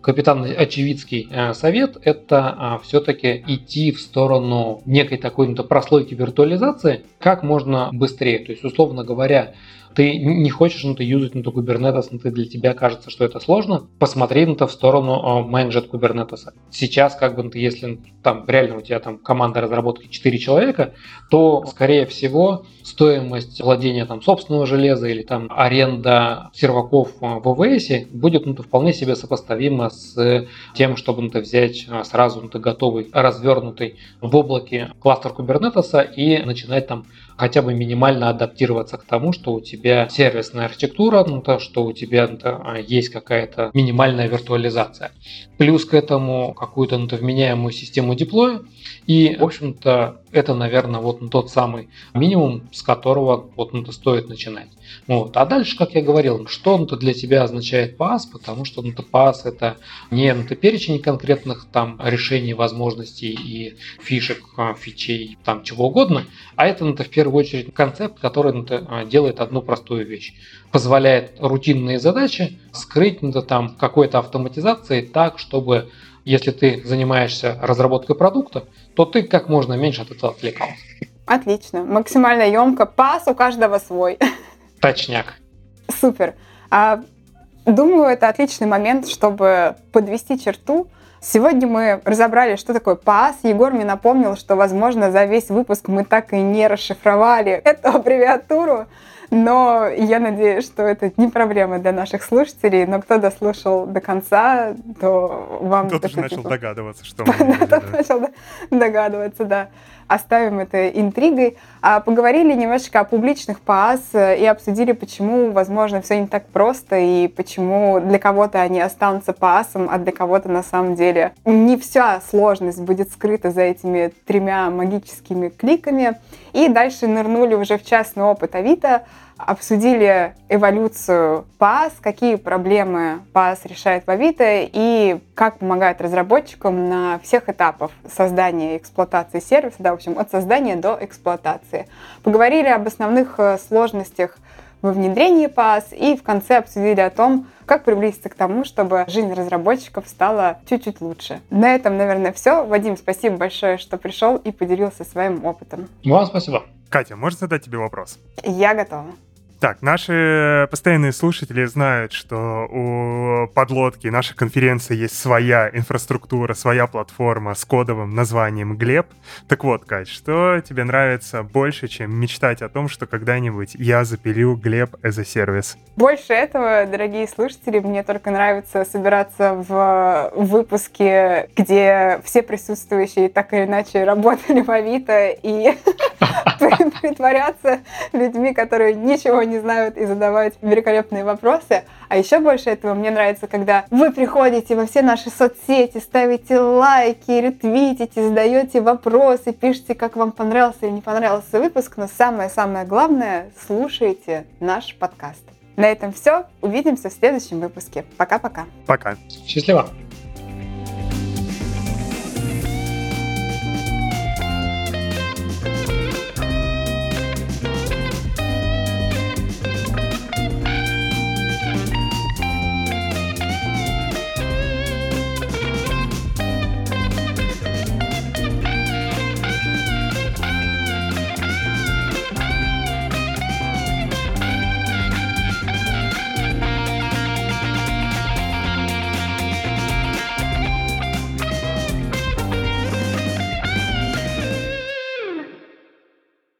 капитан очевидский э, совет – это а, все-таки идти в сторону некой такой ну, прослойки виртуализации как можно быстрее. То есть, условно говоря, ты не хочешь ну, ты юзать на Kubernetes, но ты для тебя кажется, что это сложно, посмотри на то в сторону менеджер Kubernetes. Сейчас, как бы, если там реально у тебя там команда разработки 4 человека, то, скорее всего, стоимость владения там собственного железа или там аренда серваков в ОВС будет ну, вполне себе сопоставима с тем, чтобы ну, взять а, сразу ну, готовый, развернутый в облаке кластер Kubernetes и начинать там хотя бы минимально адаптироваться к тому, что у тебя сервисная архитектура, ну, то, что у тебя ну, есть какая-то минимальная виртуализация. Плюс к этому какую-то ну, вменяемую систему деплоя. И, в общем-то, это, наверное, вот тот самый минимум, с которого вот ну, стоит начинать. Вот. А дальше, как я говорил, что ну, для тебя означает PaaS, потому что ну, PaaS это не ну, перечень конкретных там решений, возможностей и фишек, а, фичей, там чего угодно, а это ну, в первую очередь концепт, который ну, делает одну простую вещь. Позволяет рутинные задачи скрыть ну, там какой-то автоматизацией так, чтобы если ты занимаешься разработкой продукта, то ты как можно меньше от этого отвлекался. Отлично. Максимально емко. Пас у каждого свой. [LAUGHS] Точняк. Супер. А, думаю, это отличный момент, чтобы подвести черту. Сегодня мы разобрали, что такое ПАС. Егор мне напомнил, что, возможно, за весь выпуск мы так и не расшифровали [LAUGHS] эту аббревиатуру. Но я надеюсь, что это не проблема для наших слушателей. Но кто дослушал до конца, то вам... Тот уже начал догадываться, что [LAUGHS] мы Тот начал догадываться, да. Оставим это интригой. А поговорили немножечко о публичных ПАС и обсудили, почему, возможно, все не так просто и почему для кого-то они останутся ПАСом, а для кого-то на самом деле не вся сложность будет скрыта за этими тремя магическими кликами. И дальше нырнули уже в частный опыт Авито, обсудили эволюцию PaaS, какие проблемы PaaS решает в Авито и как помогает разработчикам на всех этапах создания и эксплуатации сервиса, да, в общем, от создания до эксплуатации. Поговорили об основных э, сложностях во внедрении PaaS и в конце обсудили о том, как приблизиться к тому, чтобы жизнь разработчиков стала чуть-чуть лучше. На этом, наверное, все. Вадим, спасибо большое, что пришел и поделился своим опытом. Вам спасибо. Катя, можно задать тебе вопрос? Я готова. Так, наши постоянные слушатели знают, что у подлодки нашей конференции есть своя инфраструктура, своя платформа с кодовым названием Глеб. Так вот, Кать, что тебе нравится больше, чем мечтать о том, что когда-нибудь я запилю Глеб as a сервис? Больше этого, дорогие слушатели, мне только нравится собираться в выпуске, где все присутствующие так или иначе работали в Авито и [LAUGHS] притворяться людьми, которые ничего не знают и задавать великолепные вопросы. А еще больше этого мне нравится, когда вы приходите во все наши соцсети, ставите лайки, ретвитите, задаете вопросы, пишите, как вам понравился или не понравился выпуск, но самое-самое главное, слушайте наш подкаст. На этом все. Увидимся в следующем выпуске. Пока-пока. Пока. Счастливо.